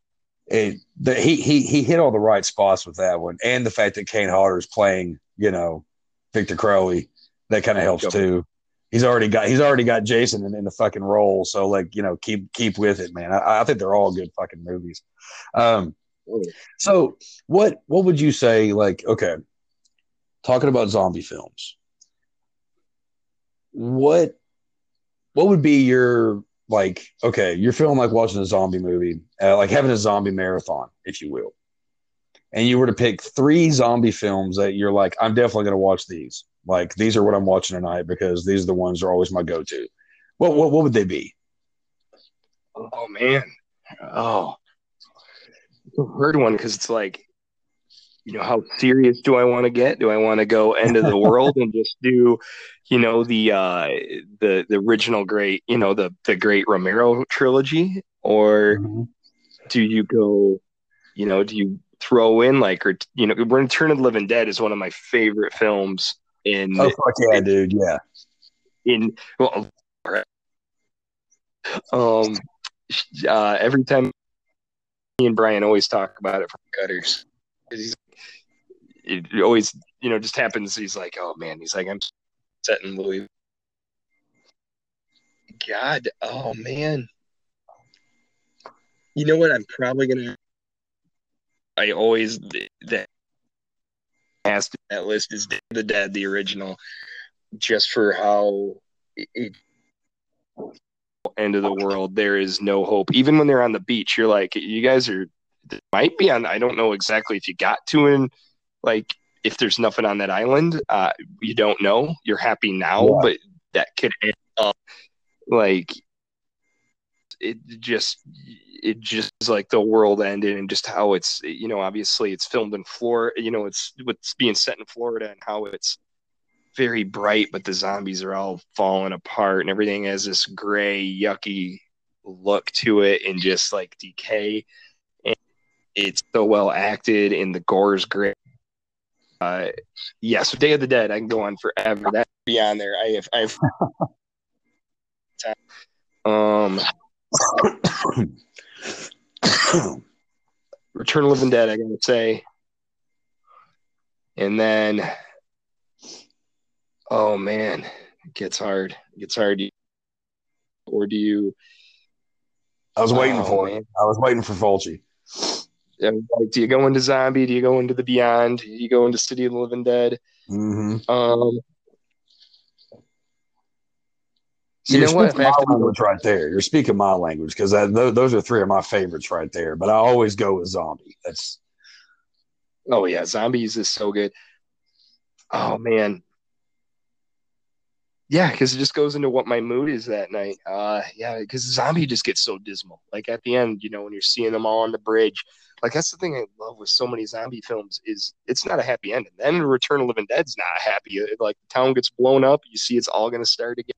it, the, he he he hit all the right spots with that one, and the fact that Kane Hodder is playing, you know, Victor Crowley, that kind of helps Yep. too. He's already got he's already got Jason in, in the fucking role, so like you know keep keep with it, man. I, I think they're all good fucking movies. Um, Oh, so what what would you say? Like, okay, talking about zombie films, what what would be your like? Okay, you're feeling like watching a zombie movie, uh, like having a zombie marathon, if you will, and you were to pick three zombie films that you're like, I'm definitely going to watch these. Like these are what I'm watching tonight because these are the ones that are always my go to. What what what would they be? Oh man. Oh. Hard one because it's like, you know, how serious do I want to get? Do I want to go end of the world and just do, you know, the uh the the original great, you know, the the great Romero trilogy? Or do you go, you know, do you throw in like or you know, Return of the Living Dead is one of my favorite films in Oh fuck yeah, dude! Yeah, in well um uh every time me and Brian always talk about it from gutters 'Cause he's it always you know just happens. He's like oh man. He's like I'm setting Louis. God. Oh man. You know what I'm probably gonna I always that has to that list is the Dead the original just for how it, end of the world there is no hope. Even when they're on the beach you're like you guys are might be on i don't know exactly if you got to and like if there's nothing on that island uh you don't know. You're happy now Yeah. but that could end up like it just it just is like the world ended and just how it's you know obviously it's filmed in Florida you know it's what's being set in Florida and how it's very bright but the zombies are all falling apart and everything has this gray yucky look to it and just like decay. And it's so well acted and the gore is great uh yeah so Day of the Dead I can go on forever that be on there I have I've um Return of the Living Dead, I gotta say. And then, oh man, it gets hard. It gets hard. Or do you? I was waiting Oh, for it. man. I was waiting for Fulci. Like, do you go into Zombie? Do you go into the Beyond? Do you go into City of the Living Dead? Mm-hmm. Um, You you're know what? speaking If I have my language right there. You're speaking my language because those, those are three of my favorites right there. But I always go with zombie. That's oh yeah, Zombies is so good. Oh man. Yeah, because it just goes into what my mood is that night. Uh, yeah, because zombie just gets so dismal. Like at the end, you know, when you're seeing them all on the bridge, like that's the thing I love with so many zombie films is it's not a happy ending. Then Return of the Living Dead's not happy. Like the town gets blown up, you see it's all gonna start again.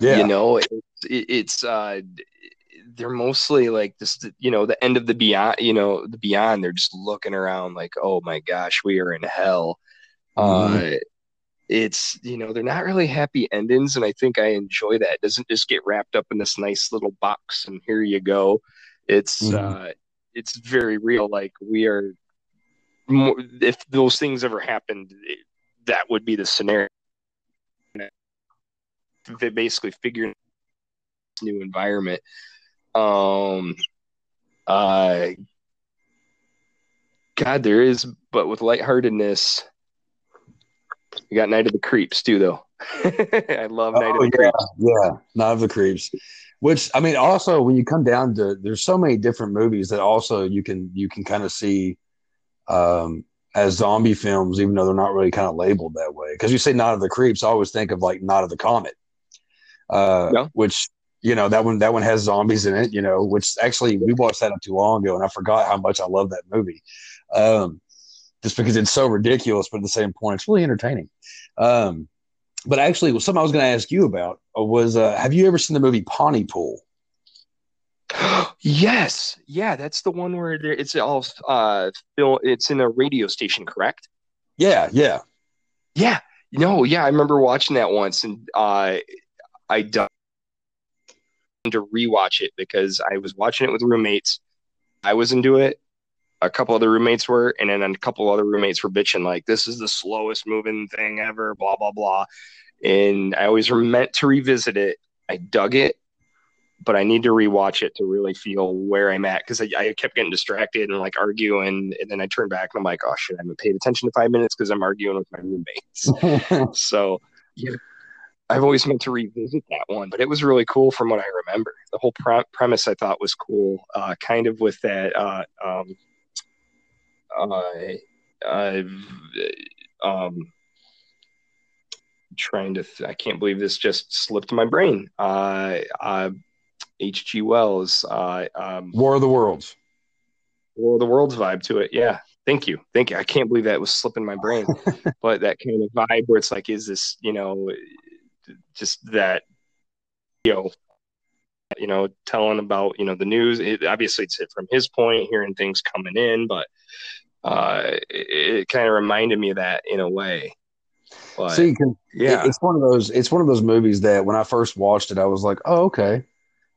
yeah. You know, it, it, it's uh, they're mostly like this. You know, the end of the beyond. You know, the beyond. They're just looking around like, oh my gosh, we are in hell. Mhm. Uh, it's you know they're not really happy endings, and I think I enjoy that. It doesn't just get wrapped up in this nice little box and here you go. It's Mhm. uh, it's very real. Like we are. More, if those things ever happened, it, that would be the scenario. They basically this new environment. Um, uh, God, there is, but with lightheartedness, you got Night of the Creeps too, though. I love Night of Oh, the yeah, Creeps. yeah, Night of the Creeps. Which I mean, also when you come down to, there's so many different movies that also you can you can kind of see um, as zombie films, even though they're not really kind of labeled that way. Because you say Night of the Creeps, I always think of like Night of the Comet, uh, Yeah. which you know that one that one has zombies in it. You know, which actually we watched that not too long ago, and I forgot how much I love that movie. Um, just because it's so ridiculous, but at the same point, it's really entertaining. Um, but actually, something I was going to ask you about was: uh, Have you ever seen the movie Pontypool? yes, yeah, that's the one where it's all uh, it's in a radio station, correct? Yeah, yeah, yeah. No, yeah, I remember watching that once, and uh, I done to rewatch it because I was watching it with roommates. I was into it. A couple other roommates were, and then a couple other roommates were bitching like, "This is the slowest moving thing ever." Blah blah blah. And I always meant to revisit it. I dug it, but I need to rewatch it to really feel where I'm at because I, I, kept getting distracted and like arguing, and then I turned back and I'm like, "Oh shit, I haven't paid attention to five minutes because I'm arguing with my roommates." so yeah, I've always meant to revisit that one, but it was really cool from what I remember. The whole pre- premise I thought was cool, uh, kind of with that. Uh, um, uh, um, trying to, th- I can't believe this just slipped my brain. Uh, uh, H.G. Wells, uh, um, War of the Worlds. War of the Worlds vibe to it. Yeah. Thank you. Thank you. I can't believe that was slipping my brain, but that kind of vibe where it's like, is this, you know, just that you know you know telling about you know the news it, obviously it's from his point hearing things coming in but uh it, it kind of reminded me of that in a way. But, see yeah. it's one of those it's one of those movies that when i first watched it i was like oh okay.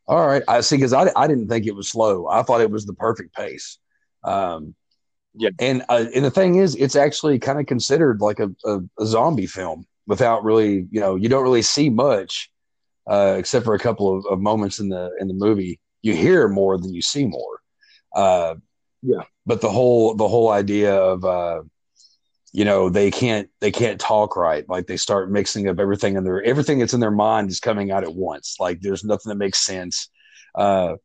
All right. I see because I, I didn't think it was slow. I thought it was the perfect pace. Um yeah. and uh, and the thing is it's actually kind of considered like a, a, a zombie film without really, you know, you don't really see much uh, except for a couple of, of, moments in the in the movie. You hear more than you see more. Uh, yeah, but the whole the whole idea of uh, you know they can't they can't talk right like they start mixing up everything in their everything that's in their mind is coming out at once like there's nothing that makes sense uh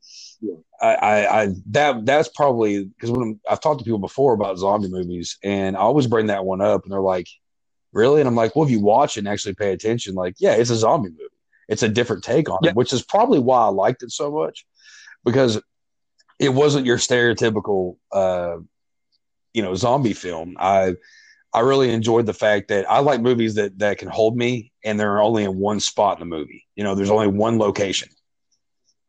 yeah. I, I, I that that's probably because when I've talked to people before about zombie movies and I always bring that one up and they're like really? And I'm like, well, if you watch it and actually pay attention, like, yeah, it's a zombie movie. It's a different take on yeah. it, which is probably why I liked it so much because it wasn't your stereotypical, uh, you know, zombie film. I, I really enjoyed the fact that I like movies that that can hold me, and they're only in one spot in the movie. You know, there's only one location.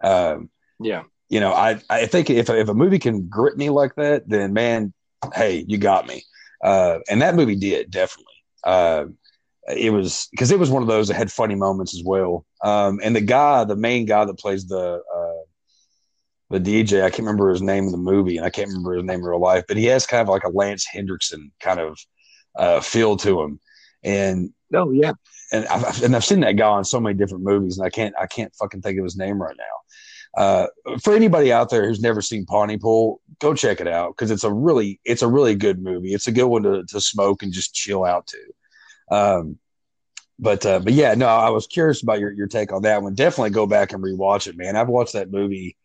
Um, yeah. You know, I I think if if a movie can grip me like that, then man, hey, you got me. Uh, and that movie did definitely uh, it was because it was one of those that had funny moments as well. Um, and the guy, the main guy that plays the uh, the DJ, I can't remember his name in the movie, and I can't remember his name in real life, but he has kind of like a Lance Henriksen kind of uh, feel to him. And oh yeah, and I've, and I've seen that guy in so many different movies, and I can't I can't fucking think of his name right now. Uh, for anybody out there who's never seen Pontypool, go check it out because it's a really it's a really good movie. It's a good one to, to smoke and just chill out to. Um, but uh, but yeah, no, I was curious about your your take on that one. Definitely go back and rewatch it, man. I've watched that movie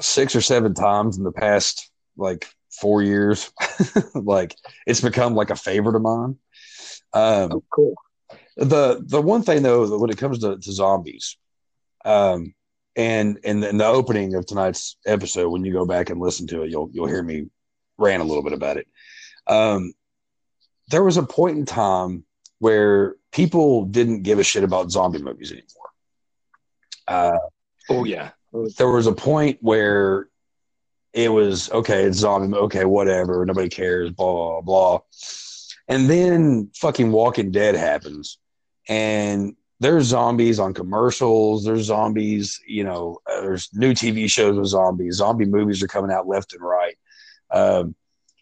six or seven times in the past like four years. like it's become like a favorite of mine. Um, oh, cool. The the one thing though, when it comes to, to zombies, um, and in the, in the opening of tonight's episode, when you go back and listen to it, you'll you'll hear me rant a little bit about it. Um, there was a point in time where people didn't give a shit about zombie movies anymore. Uh, oh yeah, there was a point where it was okay, it's zombie, okay, whatever, nobody cares, blah blah blah. And then fucking Walking Dead happens, and there's zombies on commercials. There's zombies, you know, uh, there's new TV shows with zombies. Zombie movies are coming out left and right. Um,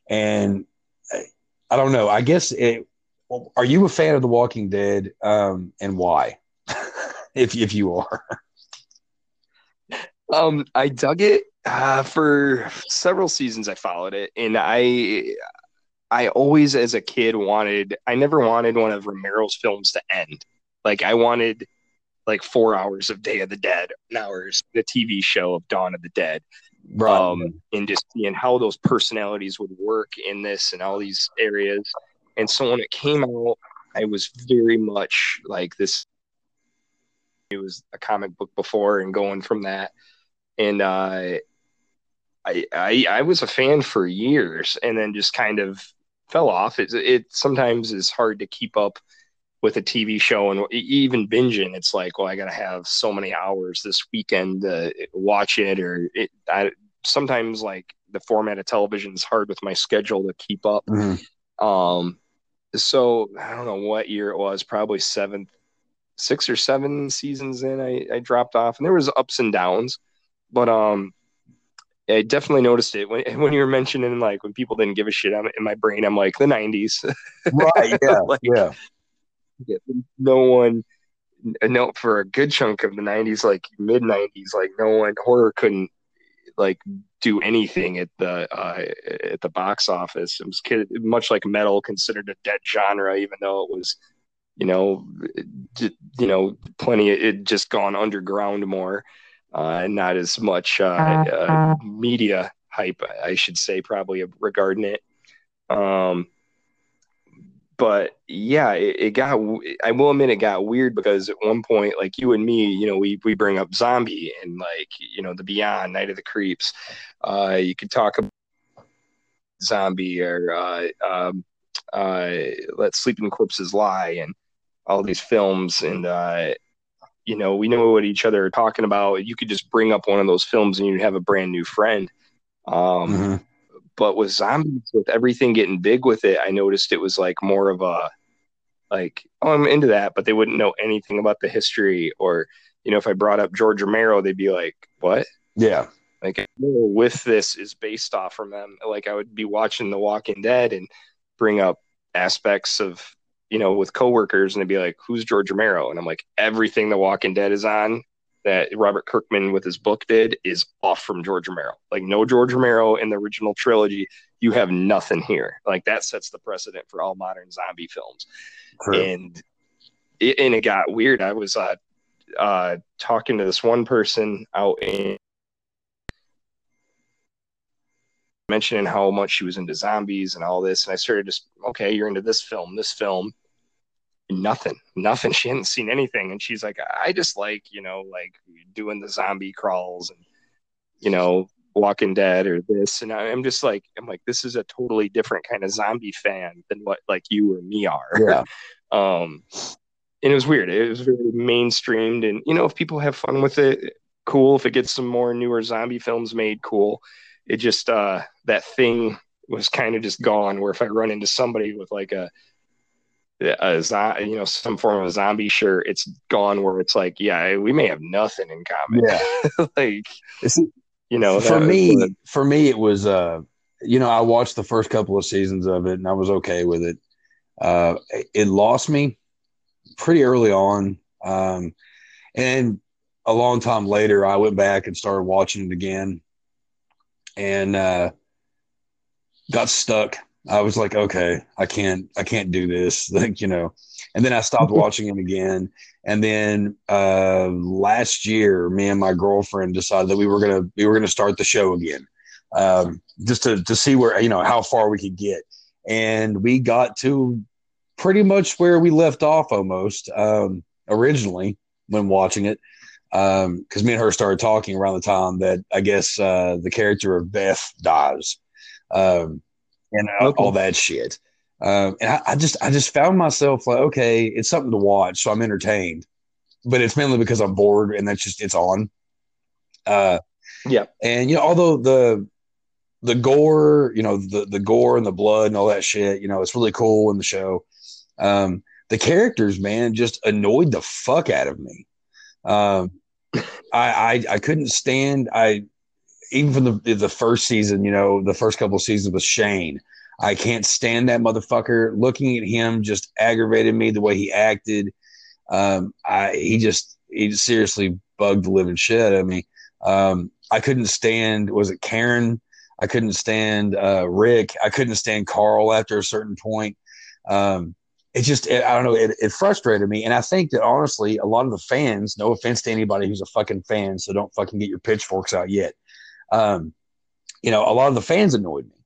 and I, I, don't know. I guess it, are you a fan of The Walking Dead? Um, and why? if, if you are. Um, I dug it uh, for several seasons. I followed it, and I, I always, as a kid, wanted. I never wanted one of Romero's films to end like I wanted like four hours of Day of the Dead, hours the TV show of Dawn of the Dead, right. um, and just seeing how those personalities would work in this and all these areas. And so when it came out, I was very much like this it was a comic book before and going from that. And uh, I, I I was a fan for years, and then just kind of fell off. It it sometimes is hard to keep up with a TV show and even binging. It's like, well, I got to have so many hours this weekend to watch it, or it. I, sometimes like the format of television is hard with my schedule to keep up. Mhm. Um, so I don't know what year it was, probably seventh, six or seven seasons in, I, I dropped off, and there was ups and downs, but um, I definitely noticed it when when you were mentioning like when people didn't give a shit. I'm in my brain. I'm like the '90s. Right. Yeah. Like- yeah. no one, no for a good chunk of the '90s, like mid '90s, like no one horror couldn't like do anything at the uh, at the box office. It was kid- much like metal, considered a dead genre, even though it was, you know, you know, plenty. It just gone underground more, and not as much uh, uh, media hype, I should say, probably regarding it. Um, but yeah, it, it got. I will admit it got weird because at one point, like you and me, you know, we we bring up zombie and like you know the Beyond, Night of the Creeps. Uh, you could talk about zombie or uh, um, uh, Let Sleeping Corpses Lie and all these films and. You know, we know what each other are talking about. You could just bring up one of those films and you'd have a brand new friend. Um, Mhm. but with zombies with everything getting big with it i noticed it was like more of a like oh i'm into that but they wouldn't know anything about the history or you know if i brought up george romero they'd be like what Yeah. like with this is based off from them like i would be watching the walking dead and bring up aspects of you know with coworkers and they'd be like who's george romero and i'm like everything the walking dead is on that Robert Kirkman with his book did is off from George Romero. Like no George Romero in the original trilogy, you have nothing here. Like that sets the precedent for all modern zombie films. True. And it, and it got weird. I was uh, uh, talking to this one person out in mentioning how much she was into zombies and all this, and I started just okay, you're into this film, this film. Nothing, nothing. She hadn't seen anything, and she's like, I just like you know like doing the zombie crawls and you know Walking Dead or this, and I'm just like, I'm like, this is a totally different kind of zombie fan than what like you or me are. Yeah. Um, and it was weird. It was very mainstreamed, and you know, if people have fun with it, cool. If it gets some more newer zombie films made, cool. It just uh, that thing was kind of just gone. Where if I run into somebody with like a a you know some form of a zombie shirt, it's gone. Where it's like, yeah, we may have nothing in common. Yeah. like It's- you know, for was me, for me, it was uh, you know, I watched the first couple of seasons of it and I was okay with it. Uh, it lost me pretty early on, um, and a long time later, I went back and started watching it again, and uh, got stuck. I was like, okay, I can't, I can't do this, like you know. And then I stopped watching it again, and then uh, last year, me and my girlfriend decided that we were gonna we were gonna start the show again, um, just to to see where you know how far we could get, and we got to pretty much where we left off almost um, originally when watching it, because me and her started talking around the time that I guess uh, the character of Beth dies, um, and all- Okay. all that shit. Um, and I, I just I just found myself like, okay, it's something to watch, so I'm entertained, but it's mainly because I'm bored and that's just it's on. Uh, Yeah. and you know, although the the gore, you know, the the gore and the blood and all that shit, you know, it's really cool in the show. Um, the characters, man, just annoyed the fuck out of me. Um, I, I I couldn't stand I even from the the first season, you know, the first couple seasons with Shane. I can't stand that motherfucker. Looking at him just aggravated me the way he acted. Um, I he just he seriously bugged the living shit out of me. Um, I couldn't stand was it Karen? I couldn't stand uh, Rick. I couldn't stand Carl after a certain point. Um, it just it, I don't know. It, it frustrated me, and I think that honestly, a lot of the fans. No offense to anybody who's a fucking fan, so don't fucking get your pitchforks out yet. Um, you know, a lot of the fans annoyed me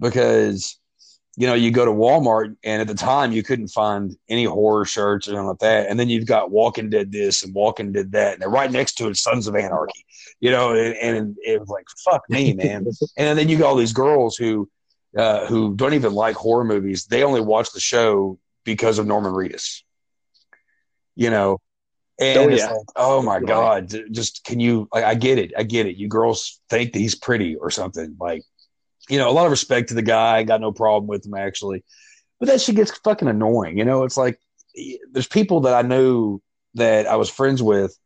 because you know, you go to Walmart and at the time you couldn't find any horror shirts or anything like that. And then you've got Walking Dead this and Walking Dead that. And they're right next to it, Sons of Anarchy, you know, and, and it was like, fuck me, man. and then you got all these girls who, uh, who don't even like horror movies. They only watch the show because of Norman Reedus, you know, and Oh, it's yeah. like, oh my. God, just can you, like, I get it. I get it. You girls think that he's pretty or something. Like, you know, a lot of respect to the guy. I Got no problem with him actually, but that shit gets fucking annoying. You know, it's like there's people that I knew that I was friends with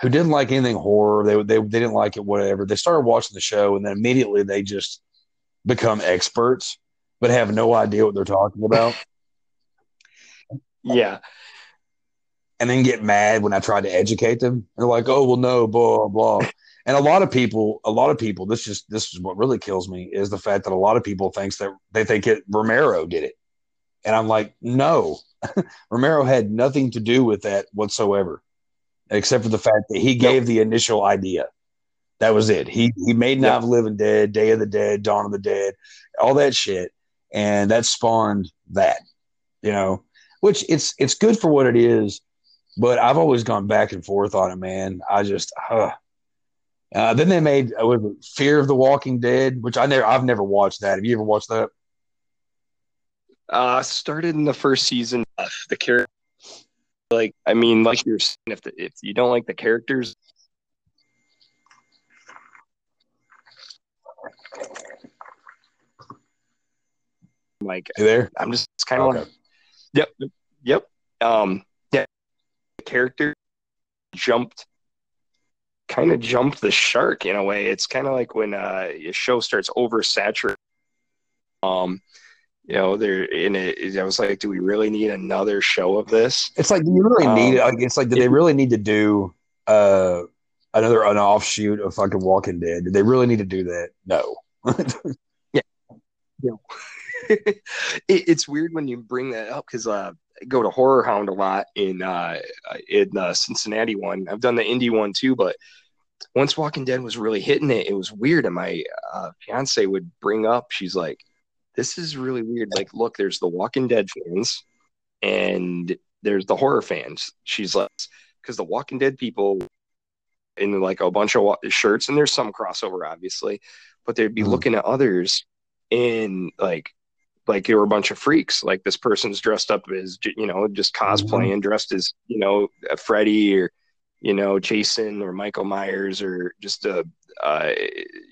who didn't like anything horror. They they they didn't like it. Whatever. They started watching the show and then immediately they just become experts, but have no idea what they're talking about, Yeah. and then get mad when I try to educate them. They're like, "Oh well, no, blah blah." And a lot of people, a lot of people, this just this is what really kills me is the fact that a lot of people thinks that they think it Romero did it, and I'm like, no, Romero had nothing to do with that whatsoever, except for the fact that he gave the initial idea. That was it. He he made Night of Living Dead, Day of the Dead, Dawn of the Dead, all that shit, and that spawned that, you know, which it's it's good for what it is, but I've always gone back and forth on it, man. I just. Uh, uh, then they made uh, what was it, Fear of the Walking Dead, which I never, I've never watched that. Have you ever watched that? Uh, started in the first season. The character, like, I mean, like you're saying, if the, if you don't like the characters, like, You there? I'm just kind of Okay. like, yep, yep. Um, yeah, the character jumped, kind of jumped the shark in a way. It's kind of like when uh, a show starts oversaturating. Um, you know, there in it, I was like, do we really need another show of this? It's like, do you really Um, need? Like, it's like, do they really need to do uh another an offshoot of fucking Walking Dead? Do they really need to do that? No. Yeah. No. It, it's weird when you bring that up because uh, I go to Horror Hound a lot in uh, in the Cincinnati one. I've done the indie one too, but once Walking Dead was really hitting it, it was weird. And my uh, fiance would bring up, she's like, "This is really weird. Like, look, there's the Walking Dead fans, and there's the horror fans." She's like, "Because the Walking Dead people." In like a bunch of shirts, and there's some crossover, obviously, but they'd be Mhm. looking at others in like like they were a bunch of freaks. Like this person's dressed up as you know just cosplaying, dressed as you know a Freddy or you know Jason or Michael Myers or just a uh,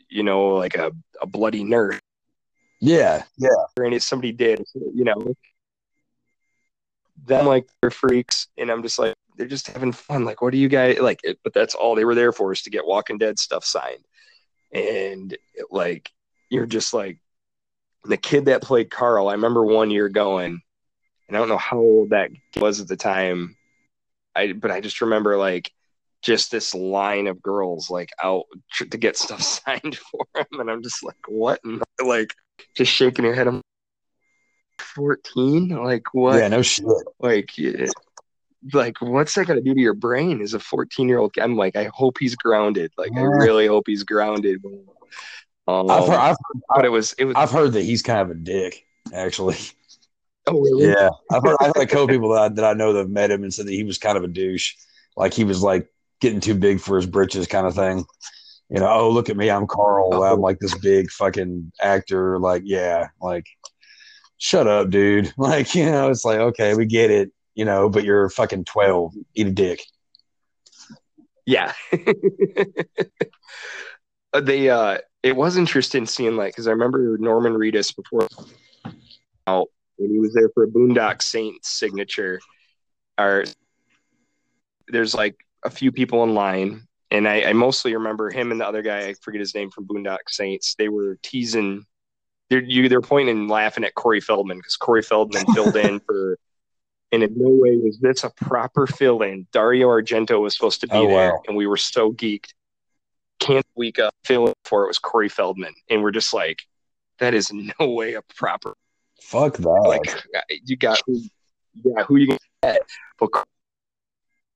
you know like a, a bloody nurse. Yeah. Yeah. And if somebody did, you know, them like they're freaks, and I'm just like they're just having fun. Like, what do you guys like? It, but that's all they were there for is to get Walking Dead stuff signed, and like you're just like the kid that played Carl. I remember one year going, and I don't know how old that was at the time. I but I just remember like just this line of girls like out to get stuff signed for him, and I'm just like, what? And like just shaking your head. I'm 14. Like what? Yeah. No shit. Like yeah. like what's that gonna do to your brain as a 14 year old? I'm like, I hope he's grounded. Like I really hope he's grounded. Um, I've heard, I've, but it was it was. I've heard that he's kind of a dick. Actually. oh really? Yeah, I've heard, I've had a couple people that I, that I know that have met him and said that he was kind of a douche, like he was like getting too big for his britches, kind of thing. You know, oh look at me, I'm Carl, I'm like this big fucking actor. Like, yeah, like, shut up, dude. Like, you know, it's like okay, we get it, you know, but you're fucking twelve, eat a dick. Yeah. Uh, they uh it was interesting seeing like because I remember Norman Reedus before out when he was there for a Boondock Saints signature. Or there's like a few people in line, and I, I mostly remember him and the other guy. I forget his name from Boondock Saints. They were teasing. They're you. They're pointing and laughing at Corey Feldman because Corey Feldman filled in for. And in no way was this a proper fill in. Dario Argento was supposed to be Oh, there, wow. and we were so geeked. Can't week up fill in for it was Corey Feldman, and we're just like, that is no way a proper Fuck that. like you got who, yeah, who you gonna get? But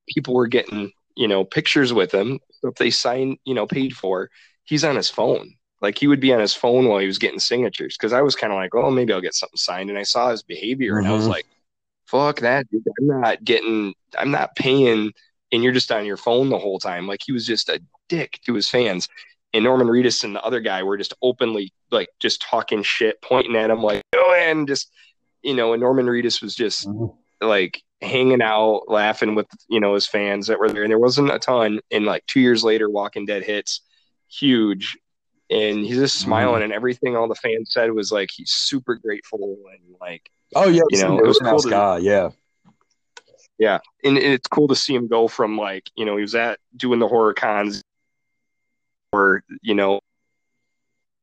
people were getting you know pictures with him. So if they sign, you know, paid for, he's on his phone. Like he would be on his phone while he was getting signatures because I was kind of like, oh, maybe I'll get something signed, and I saw his behavior, and I was Mhm. like, fuck that, dude. I'm not getting, I'm not paying, and you're just on your phone the whole time. Like he was just a dick to his fans. And Norman Reedus and the other guy were just openly like just talking shit, pointing at him like, oh, and just you know, and Norman Reedus was just Mhm. like hanging out, laughing with you know his fans that were there, and there wasn't a ton. And like two years later, Walking Dead hits huge, and he's just smiling, and everything all the fans said was like he's super grateful and like Oh yeah, You know, it was cool to- guy. Yeah, yeah, and it's cool to see him go from like you know he was at doing the horror cons, or you know,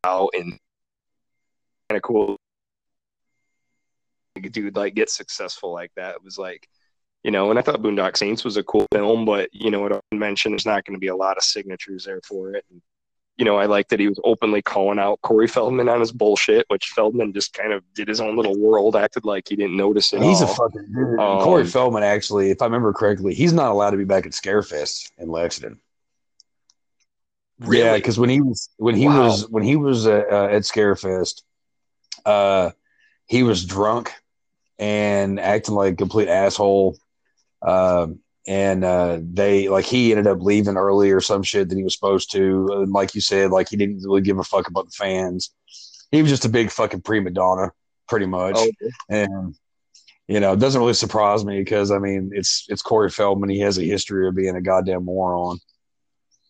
out and kind of cool. Dude, like get successful like that. It was like, you know, and I thought Boondock Saints was a cool film, but you know, it mentioned there's not going to be a lot of signatures there for it. And, you know, I like that he was openly calling out Corey Feldman on his bullshit, which Feldman just kind of did his own little world, acted like he didn't notice it. he's a fucking dude. Um, Corey Feldman. Actually, if I remember correctly, he's not allowed to be back at Scarefest in Lexington. Yeah, because when he was when he Wow. was when he was uh, uh, at Scarefest, uh, he was drunk and acting like a complete asshole. Um, and uh, they like he ended up leaving early or some shit than he was supposed to. And like you said, like he didn't really give a fuck about the fans. He was just a big fucking prima donna, pretty much. Oh, And you know, it doesn't really surprise me because I mean, it's it's Corey Feldman. He has a history of being a goddamn moron.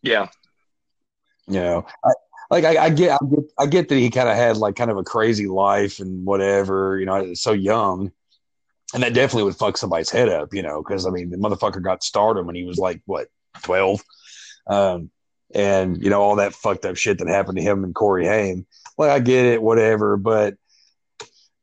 yeah. You know, I, like I, I get, I get, I get that he kind of had like kind of a crazy life and whatever. You know, so young, and that definitely would fuck somebody's head up. You know, because I mean, the motherfucker got stardom when he was like what twelve, um, and you know all that fucked up shit that happened to him and Corey Haim. Like I get it, whatever, but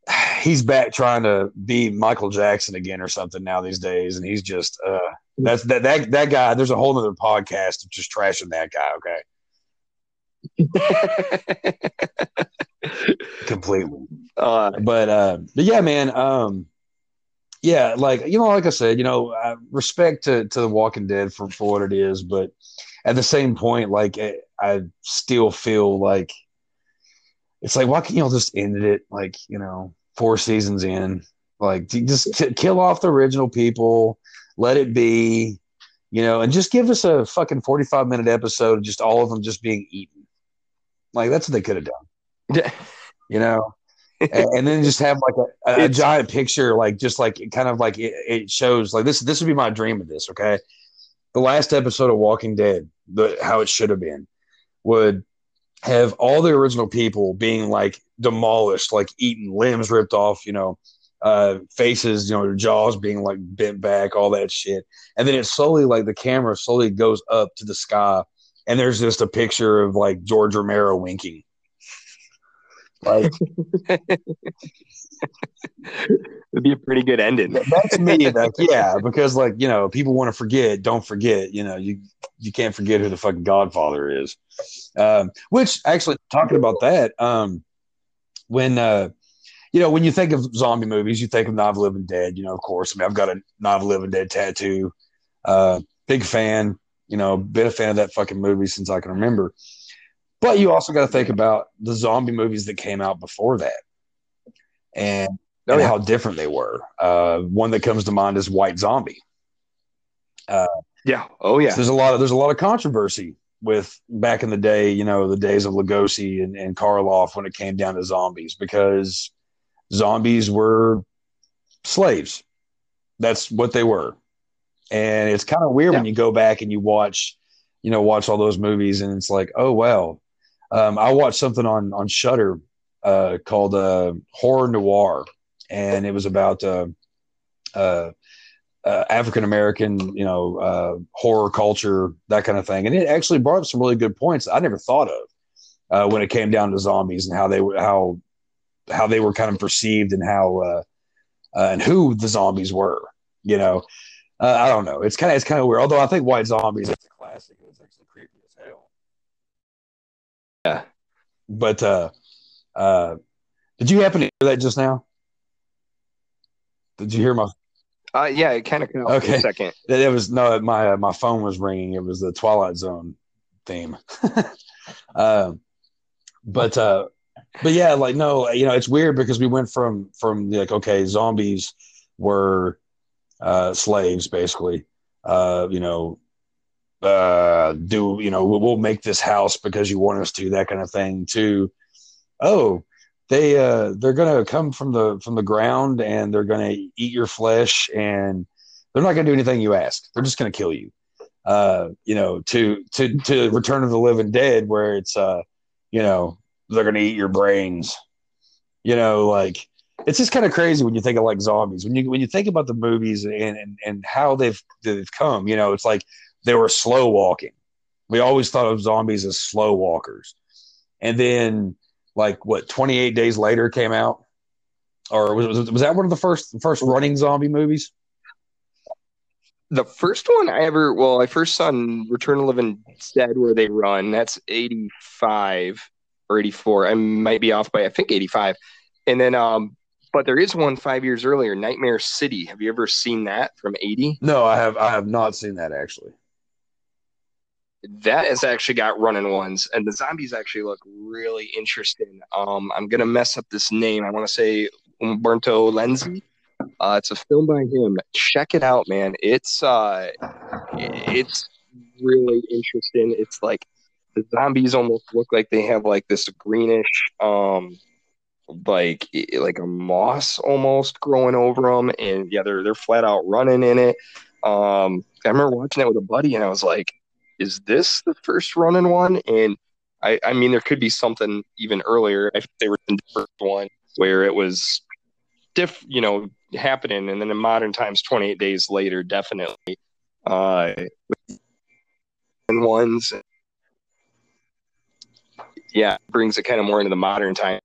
he's back trying to be Michael Jackson again or something now these days, and he's just uh, that's that that that guy. There's a whole other podcast of just trashing that guy. Okay. completely. uh, But uh, but yeah, man. Um, yeah, like you know, like I said, you know, uh, respect to to The Walking Dead for for what it is, but at the same point, like I, I still feel like it's like why can't you all just ended it like you know four seasons in, like just t- kill off the original people, let it be. You know, and just give us a fucking forty-five minute episode of just all of them just being eaten. Like that's what they could have done you know and, then just have like a, a giant picture like just like kind of like it, it shows like this this would be my dream of this okay? The last episode of walking dead the how it should have been would have all the original people being like demolished like eaten limbs ripped off you know uh faces you know their jaws being like bent back all that shit. And then it slowly like the camera slowly goes up to the sky and there's just a picture of like george romero winking like it'd be a pretty good ending. that's me like yeah because like you know people want to forget don't forget you know you you can't forget who the fucking godfather is. Um which actually talking about that um when uh you know when you think of zombie movies you think of Night of the Living Dead you know of course. I mean I've got a Night of the Living Dead tattoo. Uh big fan you know been a fan of that fucking movie since I can remember but you also got to think about the zombie movies that came out before that and Oh, and yeah. how different they were. Uh, one that comes to mind is White Zombie. Yeah. Oh yeah. So there's a lot of there's a lot of controversy with back in the day, you know, the days of Lugosi and, and Karloff when it came down to zombies because zombies were slaves. That's what they were. And it's kind of weird when you go back and you watch, you know, watch all those movies and it's like, oh wow. Um, I watched something on on Shudder uh, called uh, Horror Noir, and it was about uh, uh, uh, African American, you know, uh, horror culture, that kind of thing. And it actually brought up some really good points I never thought of when it came down to zombies and how they were how how they were kind of perceived and how and who the zombies were. You know, I don't know. It's kind of it's kind of weird. Although I think White Zombies is a classic. It's actually creepy as hell. Yeah. But uh, uh, did you happen to hear that just now? Did you hear my Uh, yeah. It kind of out Okay. a second. It was no, my my phone was ringing. It was the Twilight Zone theme. um, but uh, but yeah, like no, you know, it's weird because we went from from like okay, zombies were uh, slaves basically. Uh, you know, uh, do you know we'll make this house because you want us to that kind of thing. To oh, they uh, they're gonna come from the from the ground and they're gonna eat your flesh and they're not gonna do anything you ask. They're just gonna kill you. Uh, you know, to to to Return of the Living Dead, where it's uh, you know, they're gonna eat your brains. You know, like it's just kind of crazy when you think of like zombies. When you when you think about the movies and and, and how they've they've come, you know, it's like they were slow walking. We always thought of zombies as slow walkers. And then like what 28 days later came out or was, was, was that one of the first first running zombie movies? The first one I ever well, I first saw in Return of the Living Dead where they run. That's 85 or 84. I might be off by I think 85. And then um but there is one five years earlier, Nightmare City. Have you ever seen that from 80? No, I have I have not seen that actually. That has actually got running ones, and the zombies actually look really interesting. Um, I'm gonna mess up this name. I want to say Umberto Lenzi. Uh, it's a film by him. Check it out, man. It's uh, it's really interesting. It's like the zombies almost look like they have like this greenish um like like a moss almost growing over them, and yeah, they're they're flat out running in it. Um, I remember watching that with a buddy, and I was like, "Is this the first running one?" And I, I mean, there could be something even earlier. I think they were in the first one where it was diff, you know, happening, and then in modern times, 28 days later, definitely, uh, and ones. Yeah, brings it kind of more into the modern time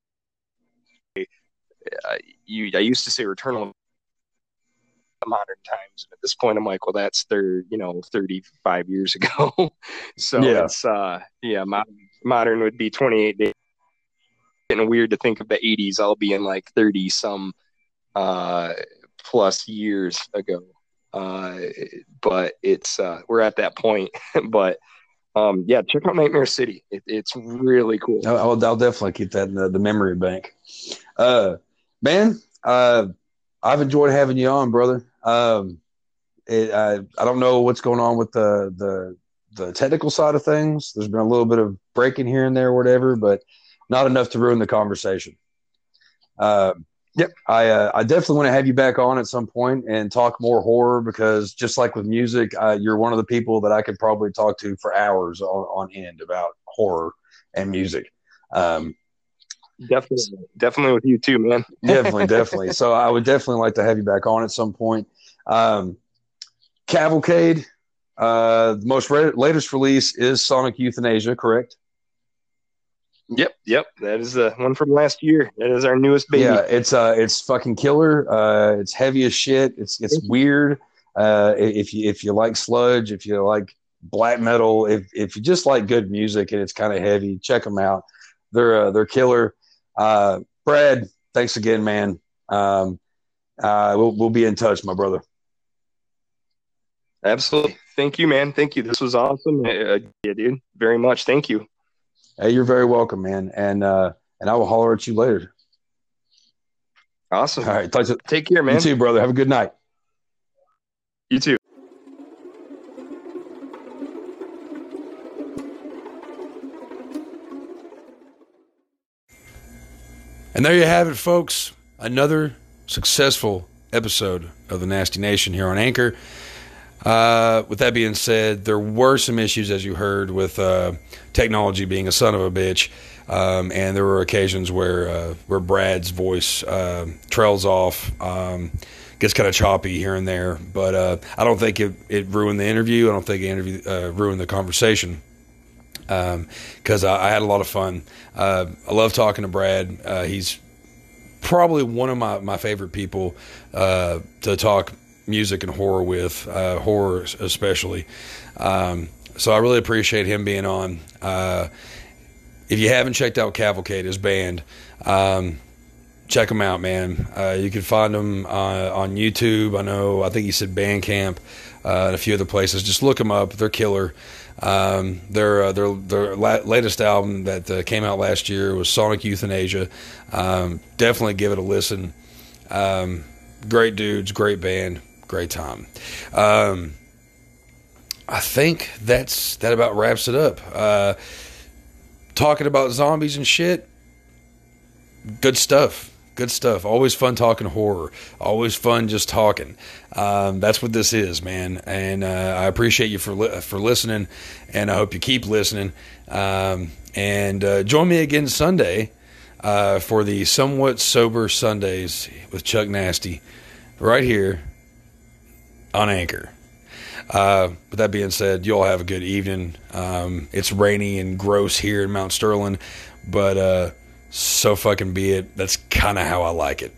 you I used to say Return modern times. At this point, I'm like, well, that's third, you know, 35 years ago. so yeah. it's uh, yeah, modern, modern would be 28 days. Getting weird to think of the 80s all being like 30 some uh plus years ago. Uh, but it's uh, we're at that point. but um, yeah, check out Nightmare City. It, it's really cool. I'll, I'll, definitely keep that in the, the memory bank. Uh, man, uh, I've enjoyed having you on, brother. Um, it, I, I don't know what's going on with the, the, the technical side of things. There's been a little bit of breaking here and there, whatever, but not enough to ruin the conversation. Uh, yep. I, uh, I definitely want to have you back on at some point and talk more horror because just like with music, uh, you're one of the people that I could probably talk to for hours on, on end about horror and music. Um, Definitely, definitely with you too, man. definitely, definitely. So I would definitely like to have you back on at some point. Um, Cavalcade, uh, the most re- latest release is Sonic Euthanasia, correct? Yep, yep. That is the one from last year. That is our newest baby. Yeah, it's uh, it's fucking killer. Uh, it's heavy as shit. It's it's weird. Uh, if you if you like sludge, if you like black metal, if if you just like good music and it's kind of heavy, check them out. They're uh, they're killer. Uh, Brad, thanks again, man. Um, uh, we'll, we'll be in touch, my brother. Absolutely. Thank you, man. Thank you. This was awesome. Uh, yeah, dude. Very much. Thank you. Hey, you're very welcome, man. And uh, and I will holler at you later. Awesome. All right. Take care, man. You too, brother. Have a good night. You too. And there you have it, folks. Another successful episode of the Nasty Nation here on Anchor. Uh, with that being said, there were some issues, as you heard, with uh, technology being a son of a bitch, um, and there were occasions where uh, where Brad's voice uh, trails off, um, gets kind of choppy here and there. But uh, I don't think it, it ruined the interview. I don't think it interview, uh, ruined the conversation because um, I, I, had a lot of fun. Uh, I love talking to Brad. Uh, he's probably one of my, my favorite people uh, to talk music and horror with, uh, horror especially. Um, so I really appreciate him being on. Uh, if you haven't checked out Cavalcade, his band, um, check them out, man. Uh, you can find them on YouTube. I know. I think you said Bandcamp and a few other places. Just look them up. They're killer. Um, their uh, their their la- latest album that uh, came out last year was Sonic Euthanasia. Um, definitely give it a listen. Um, great dudes, great band, great time. Um, I think that's that about wraps it up. Uh, talking about zombies and shit. Good stuff. Good stuff. Always fun talking horror. Always fun just talking. Um, that's what this is, man. And uh, I appreciate you for li- for listening, and I hope you keep listening. Um, and uh, join me again Sunday uh, for the somewhat sober Sundays with Chuck Nasty, right here on Anchor. Uh, with that being said, you all have a good evening. Um, it's rainy and gross here in Mount Sterling, but uh, so fucking be it. That's kind of how I like it.